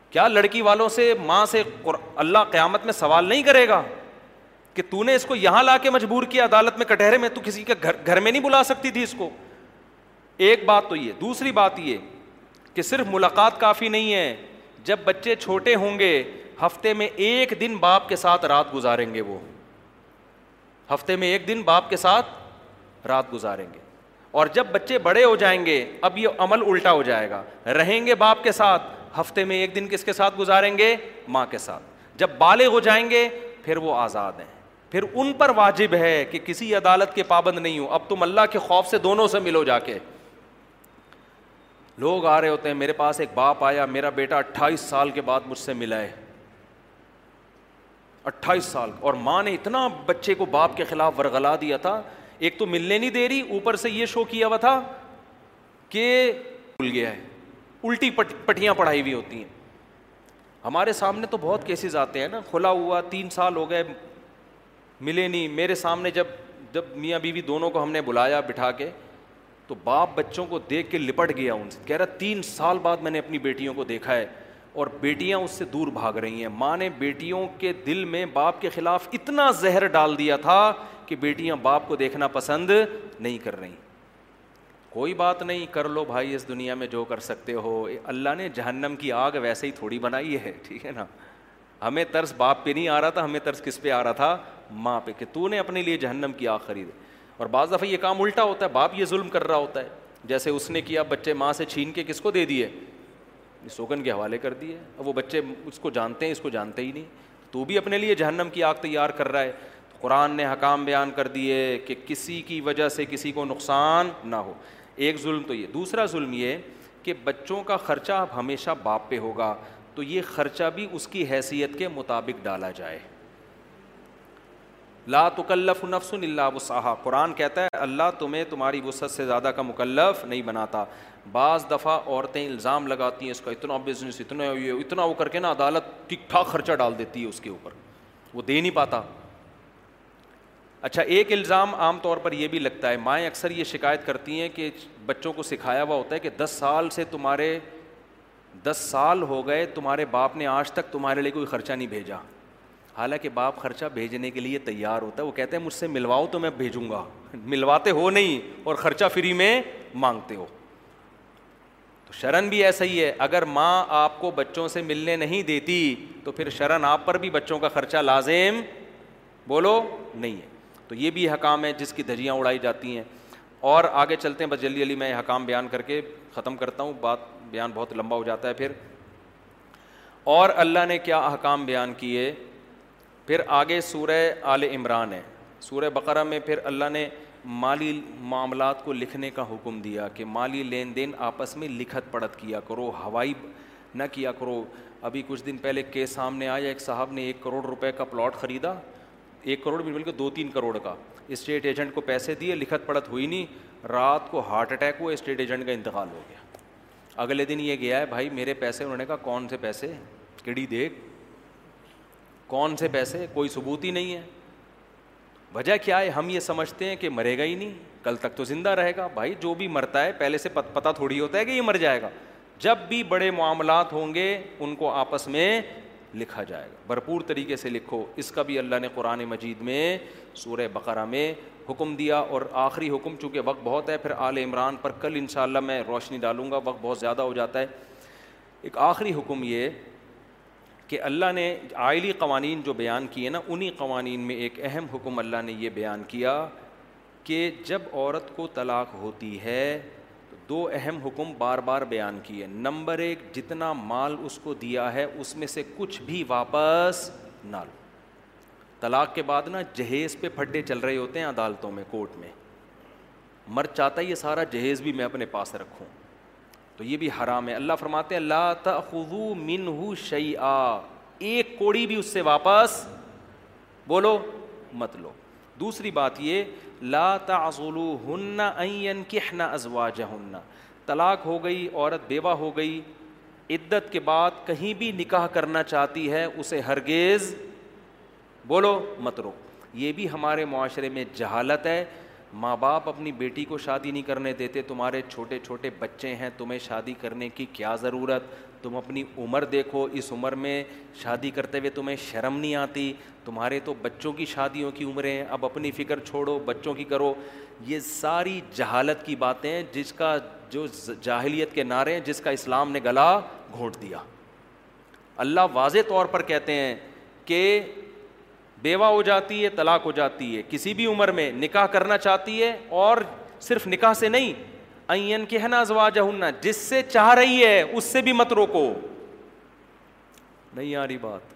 کیا لڑکی والوں سے ماں سے اللہ قیامت میں سوال نہیں کرے گا کہ تو نے اس کو یہاں لا کے مجبور کیا عدالت میں کٹہرے میں تو کسی کے گھر گھر میں نہیں بلا سکتی تھی اس کو ایک بات تو یہ دوسری بات یہ کہ صرف ملاقات کافی نہیں ہے جب بچے چھوٹے ہوں گے ہفتے میں ایک دن باپ کے ساتھ رات گزاریں گے وہ ہفتے میں ایک دن باپ کے ساتھ رات گزاریں گے اور جب بچے بڑے ہو جائیں گے اب یہ عمل الٹا ہو جائے گا رہیں گے باپ کے ساتھ ہفتے میں ایک دن کس کے ساتھ گزاریں گے ماں کے ساتھ جب بالے ہو جائیں گے پھر وہ آزاد ہیں پھر ان پر واجب ہے کہ کسی عدالت کے پابند نہیں ہو اب تم اللہ کے خوف سے دونوں سے ملو جا کے لوگ آ رہے ہوتے ہیں میرے پاس ایک باپ آیا میرا بیٹا اٹھائیس سال کے بعد مجھ سے ملا ہے اٹھائیس سال اور ماں نے اتنا بچے کو باپ کے خلاف ورگلا دیا تھا ایک تو ملنے نہیں دے رہی اوپر سے یہ شو کیا ہوا تھا کہ بھول گیا ہے الٹی پٹ پٹیاں پڑھائی ہوئی ہوتی ہیں ہمارے سامنے تو بہت کیسز آتے ہیں نا کھلا ہوا تین سال ہو گئے ملے نہیں میرے سامنے جب جب میاں بیوی دونوں کو ہم نے بلایا بٹھا کے تو باپ بچوں کو دیکھ کے لپٹ گیا ان سے کہہ رہا تین سال بعد میں نے اپنی بیٹیوں کو دیکھا ہے اور بیٹیاں اس سے دور بھاگ رہی ہیں ماں نے بیٹیوں کے دل میں باپ کے خلاف اتنا زہر ڈال دیا تھا کہ بیٹیاں باپ کو دیکھنا پسند نہیں کر رہی کوئی بات نہیں کر لو بھائی اس دنیا میں جو کر سکتے ہو اللہ نے جہنم کی آگ ویسے ہی تھوڑی بنائی ہے ٹھیک ہے نا ہمیں ترس باپ پہ نہیں آ رہا تھا ہمیں ترس کس پہ آ رہا تھا ماں پہ کہ تو نے اپنے لیے جہنم کی آگ خریدے اور بعض دفعہ یہ کام الٹا ہوتا ہے باپ یہ ظلم کر رہا ہوتا ہے جیسے اس نے کیا بچے ماں سے چھین کے کس کو دے دیے سوگن کے حوالے کر دیے اب وہ بچے اس کو جانتے ہیں اس کو جانتے ہی نہیں تو بھی اپنے لیے جہنم کی آگ تیار کر رہا ہے قرآن نے حکام بیان کر دیے کہ کسی کی وجہ سے کسی کو نقصان نہ ہو ایک ظلم تو یہ دوسرا ظلم یہ کہ بچوں کا خرچہ اب ہمیشہ باپ پہ ہوگا تو یہ خرچہ بھی اس کی حیثیت کے مطابق ڈالا جائے لا تکلف نفس اللہ وصحا قرآن کہتا ہے اللہ تمہیں تمہاری وسعت سے زیادہ کا مکلف نہیں بناتا بعض دفعہ عورتیں الزام لگاتی ہیں اس کا اتنا بزنس اتنا یہ اتنا وہ کر کے نا عدالت ٹھیک ٹھاک خرچہ ڈال دیتی ہے اس کے اوپر وہ دے نہیں پاتا اچھا ایک الزام عام طور پر یہ بھی لگتا ہے مائیں اکثر یہ شکایت کرتی ہیں کہ بچوں کو سکھایا ہوا ہوتا ہے کہ دس سال سے تمہارے دس سال ہو گئے تمہارے باپ نے آج تک تمہارے لیے کوئی خرچہ نہیں بھیجا حالانکہ باپ خرچہ بھیجنے کے لیے تیار ہوتا ہے وہ کہتے ہیں مجھ سے ملواؤ تو میں بھیجوں گا ملواتے ہو نہیں اور خرچہ فری میں مانگتے ہو تو شرن بھی ایسا ہی ہے اگر ماں آپ کو بچوں سے ملنے نہیں دیتی تو پھر شرن آپ پر بھی بچوں کا خرچہ لازم بولو نہیں ہے تو یہ بھی حکام ہے جس کی دھجیاں اڑائی جاتی ہیں اور آگے چلتے ہیں بس جلدی جلدی میں حکام بیان کر کے ختم کرتا ہوں بات بیان بہت لمبا ہو جاتا ہے پھر اور اللہ نے کیا حکام بیان کیے پھر آگے سورہ آل عمران ہے سورہ بقرہ میں پھر اللہ نے مالی معاملات کو لکھنے کا حکم دیا کہ مالی لین دین آپس میں لکھت پڑت کیا کرو ہوائی نہ کیا کرو ابھی کچھ دن پہلے کیس سامنے آیا ایک صاحب نے ایک کروڑ روپے کا پلاٹ خریدا ایک کروڑ بھی بلکہ دو تین کروڑ کا اسٹیٹ ایجنٹ کو پیسے دیے لکھت پڑت ہوئی نہیں رات کو ہارٹ اٹیک ہوا اسٹیٹ ایجنٹ کا انتقال ہو گیا اگلے دن یہ گیا ہے بھائی میرے پیسے انہوں نے کہا کون سے پیسے کڑی دیکھ کون سے پیسے کوئی ثبوت ہی نہیں ہے وجہ کیا ہے ہم یہ سمجھتے ہیں کہ مرے گا ہی نہیں کل تک تو زندہ رہے گا بھائی جو بھی مرتا ہے پہلے سے پتہ تھوڑی ہوتا ہے کہ یہ مر جائے گا جب بھی بڑے معاملات ہوں گے ان کو آپس میں لکھا جائے گا بھرپور طریقے سے لکھو اس کا بھی اللہ نے قرآن مجید میں سورہ بقرہ میں حکم دیا اور آخری حکم چونکہ وقت بہت ہے پھر آل عمران پر کل انشاءاللہ میں روشنی ڈالوں گا وقت بہت زیادہ ہو جاتا ہے ایک آخری حکم یہ کہ اللہ نے آئلی قوانین جو بیان کیے نا انہی قوانین میں ایک اہم حکم اللہ نے یہ بیان کیا کہ جب عورت کو طلاق ہوتی ہے تو دو اہم حکم بار بار بیان کیے نمبر ایک جتنا مال اس کو دیا ہے اس میں سے کچھ بھی واپس نہ لو طلاق کے بعد نا جہیز پہ پھڈے چل رہے ہوتے ہیں عدالتوں میں کورٹ میں مر چاہتا یہ سارا جہیز بھی میں اپنے پاس رکھوں تو یہ بھی حرام ہے اللہ فرماتے ہیں من حو ایک کوڑی بھی اس سے واپس بولو مت لو دوسری بات یہ لا این کہنا ازوا طلاق ہو گئی عورت بیوہ ہو گئی عدت کے بعد کہیں بھی نکاح کرنا چاہتی ہے اسے ہرگیز بولو مت رو یہ بھی ہمارے معاشرے میں جہالت ہے ماں باپ اپنی بیٹی کو شادی نہیں کرنے دیتے تمہارے چھوٹے چھوٹے بچے ہیں تمہیں شادی کرنے کی کیا ضرورت تم اپنی عمر دیکھو اس عمر میں شادی کرتے ہوئے تمہیں شرم نہیں آتی تمہارے تو بچوں کی شادیوں کی عمریں ہیں اب اپنی فکر چھوڑو بچوں کی کرو یہ ساری جہالت کی باتیں جس کا جو جاہلیت کے نعرے ہیں جس کا اسلام نے گلا گھونٹ دیا اللہ واضح طور پر کہتے ہیں کہ بیوہ ہو جاتی ہے طلاق ہو جاتی ہے کسی بھی عمر میں نکاح کرنا چاہتی ہے اور صرف نکاح سے نہیں این کے ہے نا ازواج ہننا جس سے چاہ رہی ہے اس سے بھی مت روکو نہیں آ رہی بات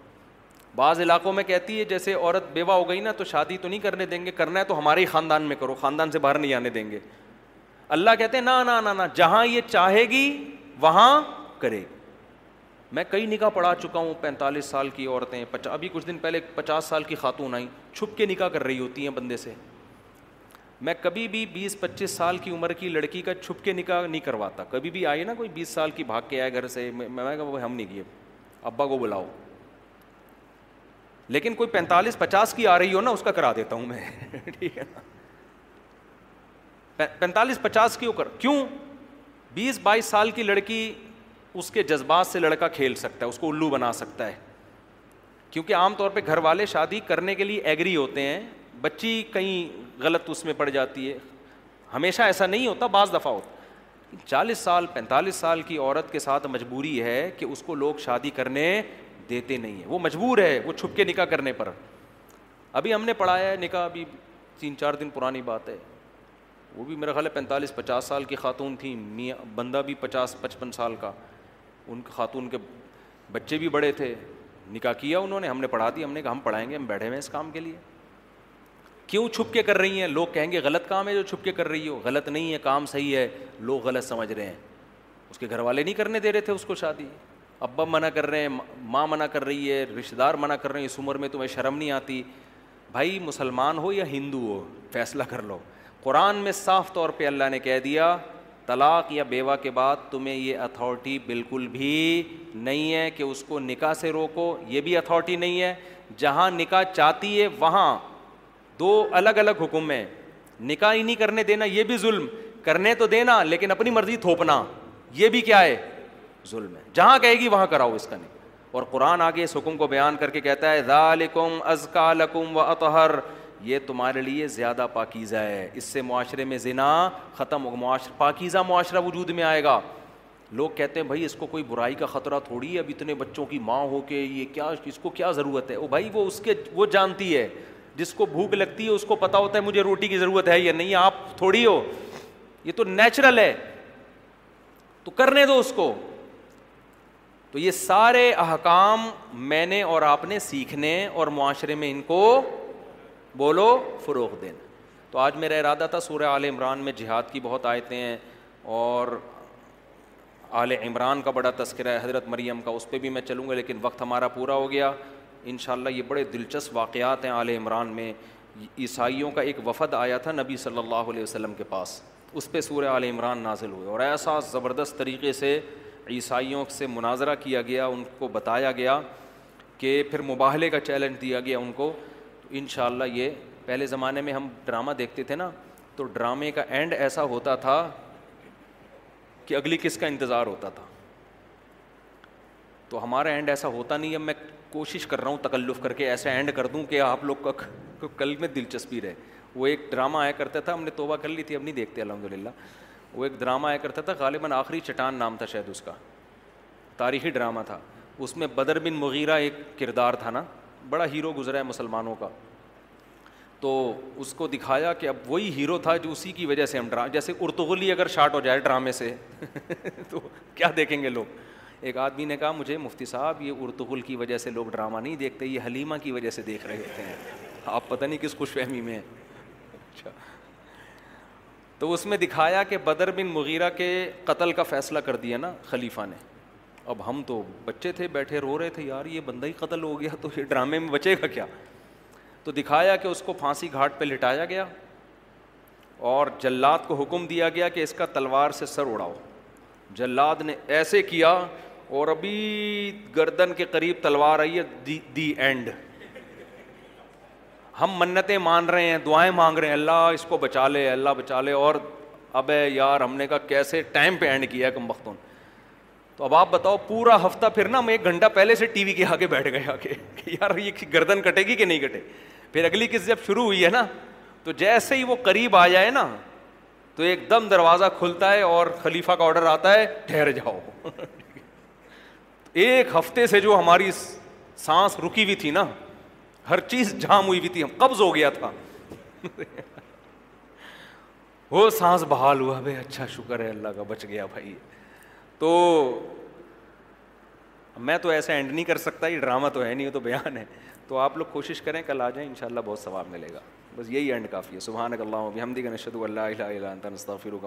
بعض علاقوں میں کہتی ہے جیسے عورت بیوہ ہو گئی نا تو شادی تو نہیں کرنے دیں گے کرنا ہے تو ہمارے ہی خاندان میں کرو خاندان سے باہر نہیں آنے دیں گے اللہ کہتے ہیں نہ نہ نہ جہاں یہ چاہے گی وہاں کرے گی میں کئی نکاح پڑھا چکا ہوں پینتالیس سال کی عورتیں ابھی کچھ دن پہلے پچاس سال کی خاتون آئیں چھپ کے نکاح کر رہی ہوتی ہیں بندے سے میں کبھی بھی بیس پچیس سال کی عمر کی لڑکی کا چھپ کے نکاح نہیں کرواتا کبھی بھی آئے نا کوئی بیس سال کی بھاگ کے آئے گھر سے میں کہا ہم نہیں کیے ابا کو بلاؤ لیکن کوئی پینتالیس پچاس کی آ رہی ہو نا اس کا کرا دیتا ہوں میں ٹھیک ہے نا پینتالیس پچاس کی ہو کر کیوں بیس بائیس سال کی لڑکی اس کے جذبات سے لڑکا کھیل سکتا ہے اس کو الو بنا سکتا ہے کیونکہ عام طور پہ گھر والے شادی کرنے کے لیے ایگری ہوتے ہیں بچی کہیں غلط اس میں پڑ جاتی ہے ہمیشہ ایسا نہیں ہوتا بعض دفعہ ہوتا چالیس سال پینتالیس سال کی عورت کے ساتھ مجبوری ہے کہ اس کو لوگ شادی کرنے دیتے نہیں ہیں وہ مجبور ہے وہ چھپ کے نکاح کرنے پر ابھی ہم نے پڑھایا ہے نکاح ابھی تین چار دن پرانی بات ہے وہ بھی میرا خیال ہے پینتالیس پچاس سال کی خاتون تھیں میاں بندہ بھی پچاس پچپن سال کا ان خاتون کے بچے بھی بڑے تھے نکاح کیا انہوں نے ہم نے پڑھا دی ہم نے کہا ہم پڑھائیں گے ہم بیٹھے ہوئے ہیں اس کام کے لیے کیوں چھپ کے کر رہی ہیں لوگ کہیں گے غلط کام ہے جو چھپ کے کر رہی ہو غلط نہیں ہے کام صحیح ہے لوگ غلط سمجھ رہے ہیں اس کے گھر والے نہیں کرنے دے رہے تھے اس کو شادی ابا منع کر رہے ہیں ماں منع کر رہی ہے رشتہ دار منع کر رہے ہیں اس عمر میں تمہیں شرم نہیں آتی بھائی مسلمان ہو یا ہندو ہو فیصلہ کر لو قرآن میں صاف طور پہ اللہ نے کہہ دیا طلاق یا بیوہ کے بعد تمہیں یہ اتھارٹی بالکل بھی نہیں ہے کہ اس کو نکاح سے روکو یہ بھی اتھارٹی نہیں ہے جہاں نکاح چاہتی ہے وہاں دو الگ الگ حکم ہیں نکاح ہی نہیں کرنے دینا یہ بھی ظلم کرنے تو دینا لیکن اپنی مرضی تھوپنا یہ بھی کیا ہے ظلم ہے جہاں کہے گی وہاں کراؤ اس کا نہیں اور قرآن آگے اس حکم کو بیان کر کے کہتا ہے ذالکم ازکا لکم و اطہر یہ تمہارے لیے زیادہ پاکیزہ ہے اس سے معاشرے میں زنا ختم ہوگا معاشر پاکیزہ معاشرہ وجود میں آئے گا لوگ کہتے ہیں بھائی اس کو کوئی برائی کا خطرہ تھوڑی ہے اب اتنے بچوں کی ماں ہو کے یہ کیا اس کو کیا ضرورت ہے وہ بھائی اس کے وہ جانتی ہے جس کو بھوک لگتی ہے اس کو پتا ہوتا ہے مجھے روٹی کی ضرورت ہے یا نہیں آپ تھوڑی ہو یہ تو نیچرل ہے تو کرنے دو اس کو تو یہ سارے احکام میں نے اور آپ نے سیکھنے اور معاشرے میں ان کو بولو فروغ دینا تو آج میرا ارادہ تھا سورہ عال عمران میں جہاد کی بہت آیتیں ہیں اور عال عمران کا بڑا تذکرہ ہے حضرت مریم کا اس پہ بھی میں چلوں گا لیکن وقت ہمارا پورا ہو گیا شاء اللہ یہ بڑے دلچسپ واقعات ہیں آل عمران میں عیسائیوں کا ایک وفد آیا تھا نبی صلی اللہ علیہ وسلم کے پاس اس پہ سورہ عال عمران نازل ہوئے اور ایسا زبردست طریقے سے عیسائیوں سے مناظرہ کیا گیا ان کو بتایا گیا کہ پھر مباحلے کا چیلنج دیا گیا ان کو ان شاء اللہ یہ پہلے زمانے میں ہم ڈرامہ دیکھتے تھے نا تو ڈرامے کا اینڈ ایسا ہوتا تھا کہ اگلی کس کا انتظار ہوتا تھا تو ہمارا اینڈ ایسا ہوتا نہیں اب میں کوشش کر رہا ہوں تکلف کر کے ایسا اینڈ کر دوں کہ آپ لوگ کا کل میں دلچسپی رہے وہ ایک ڈرامہ آیا کرتا تھا ہم نے توبہ کر لی تھی اب نہیں دیکھتے الحمد للہ وہ ایک ڈرامہ آیا کرتا تھا غالباً آخری چٹان نام تھا شاید اس کا تاریخی ڈرامہ تھا اس میں بدر بن مغیرہ ایک کردار تھا نا بڑا ہیرو گزرا ہے مسلمانوں کا تو اس کو دکھایا کہ اب وہی ہیرو تھا جو اسی کی وجہ سے ہم ڈرا جیسے ارتغلی اگر شارٹ ہو جائے ڈرامے سے تو کیا دیکھیں گے لوگ ایک آدمی نے کہا مجھے مفتی صاحب یہ ارتغل کی وجہ سے لوگ ڈرامہ نہیں دیکھتے یہ حلیمہ کی وجہ سے دیکھ رہے ہوتے ہیں آپ پتہ نہیں کس خوش فہمی میں اچھا تو اس میں دکھایا کہ بدر بن مغیرہ کے قتل کا فیصلہ کر دیا نا خلیفہ نے اب ہم تو بچے تھے بیٹھے رو رہے تھے یار یہ بندہ ہی قتل ہو گیا تو یہ ڈرامے میں بچے گا کیا تو دکھایا کہ اس کو پھانسی گھاٹ پہ لٹایا گیا اور جلاد کو حکم دیا گیا کہ اس کا تلوار سے سر اڑاؤ جلاد نے ایسے کیا اور ابھی گردن کے قریب تلوار آئی ہے دی اینڈ ہم منتیں مان رہے ہیں دعائیں مانگ رہے ہیں اللہ اس کو بچا لے اللہ بچا لے اور اب یار ہم نے کہا کیسے ٹائم پہ اینڈ کیا ہے کم نے تو اب آپ بتاؤ پورا ہفتہ پھر نا ہم ایک گھنٹہ پہلے سے ٹی وی کے آگے بیٹھ گئے آگے کہ یار یہ گردن کٹے گی کہ نہیں کٹے پھر اگلی قسط جب شروع ہوئی ہے نا تو جیسے ہی وہ قریب آ جائے نا تو ایک دم دروازہ کھلتا ہے اور خلیفہ کا آڈر آتا ہے ٹھہر جاؤ ایک ہفتے سے جو ہماری سانس رکی ہوئی تھی نا ہر چیز جام ہوئی ہوئی تھی ہم قبض ہو گیا تھا وہ سانس بحال ہوا بھائی اچھا شکر ہے اللہ کا بچ گیا بھائی تو میں تو ایسا اینڈ نہیں کر سکتا یہ ڈرامہ تو ہے نہیں وہ تو بیان ہے تو آپ لوگ کوشش کریں کل آ جائیں ان شاء اللہ بہت ثواب ملے گا بس یہی اینڈ کافی ہے سبحان اگر اللہ ہمشد اللہ اللہ فروغ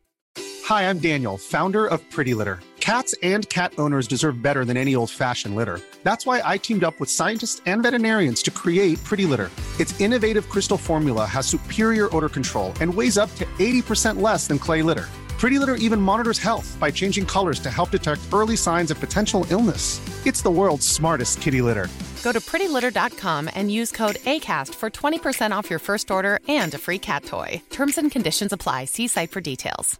Hi, I'm Daniel, founder of Pretty Litter. Cats and cat owners deserve better than any old-fashioned litter. That's why I teamed up with scientists and veterinarians to create Pretty Litter. Its innovative crystal formula has superior odor control and weighs up to 80% less than clay litter. Pretty Litter even monitors health by changing colors to help detect early signs of potential illness. It's the world's smartest kitty litter.
Go to prettylitter.com and use code ACAST for 20% off your first order and a free cat toy. Terms and conditions apply. See site for details.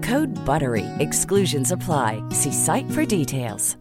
Good بروئی exclusions apply see site for details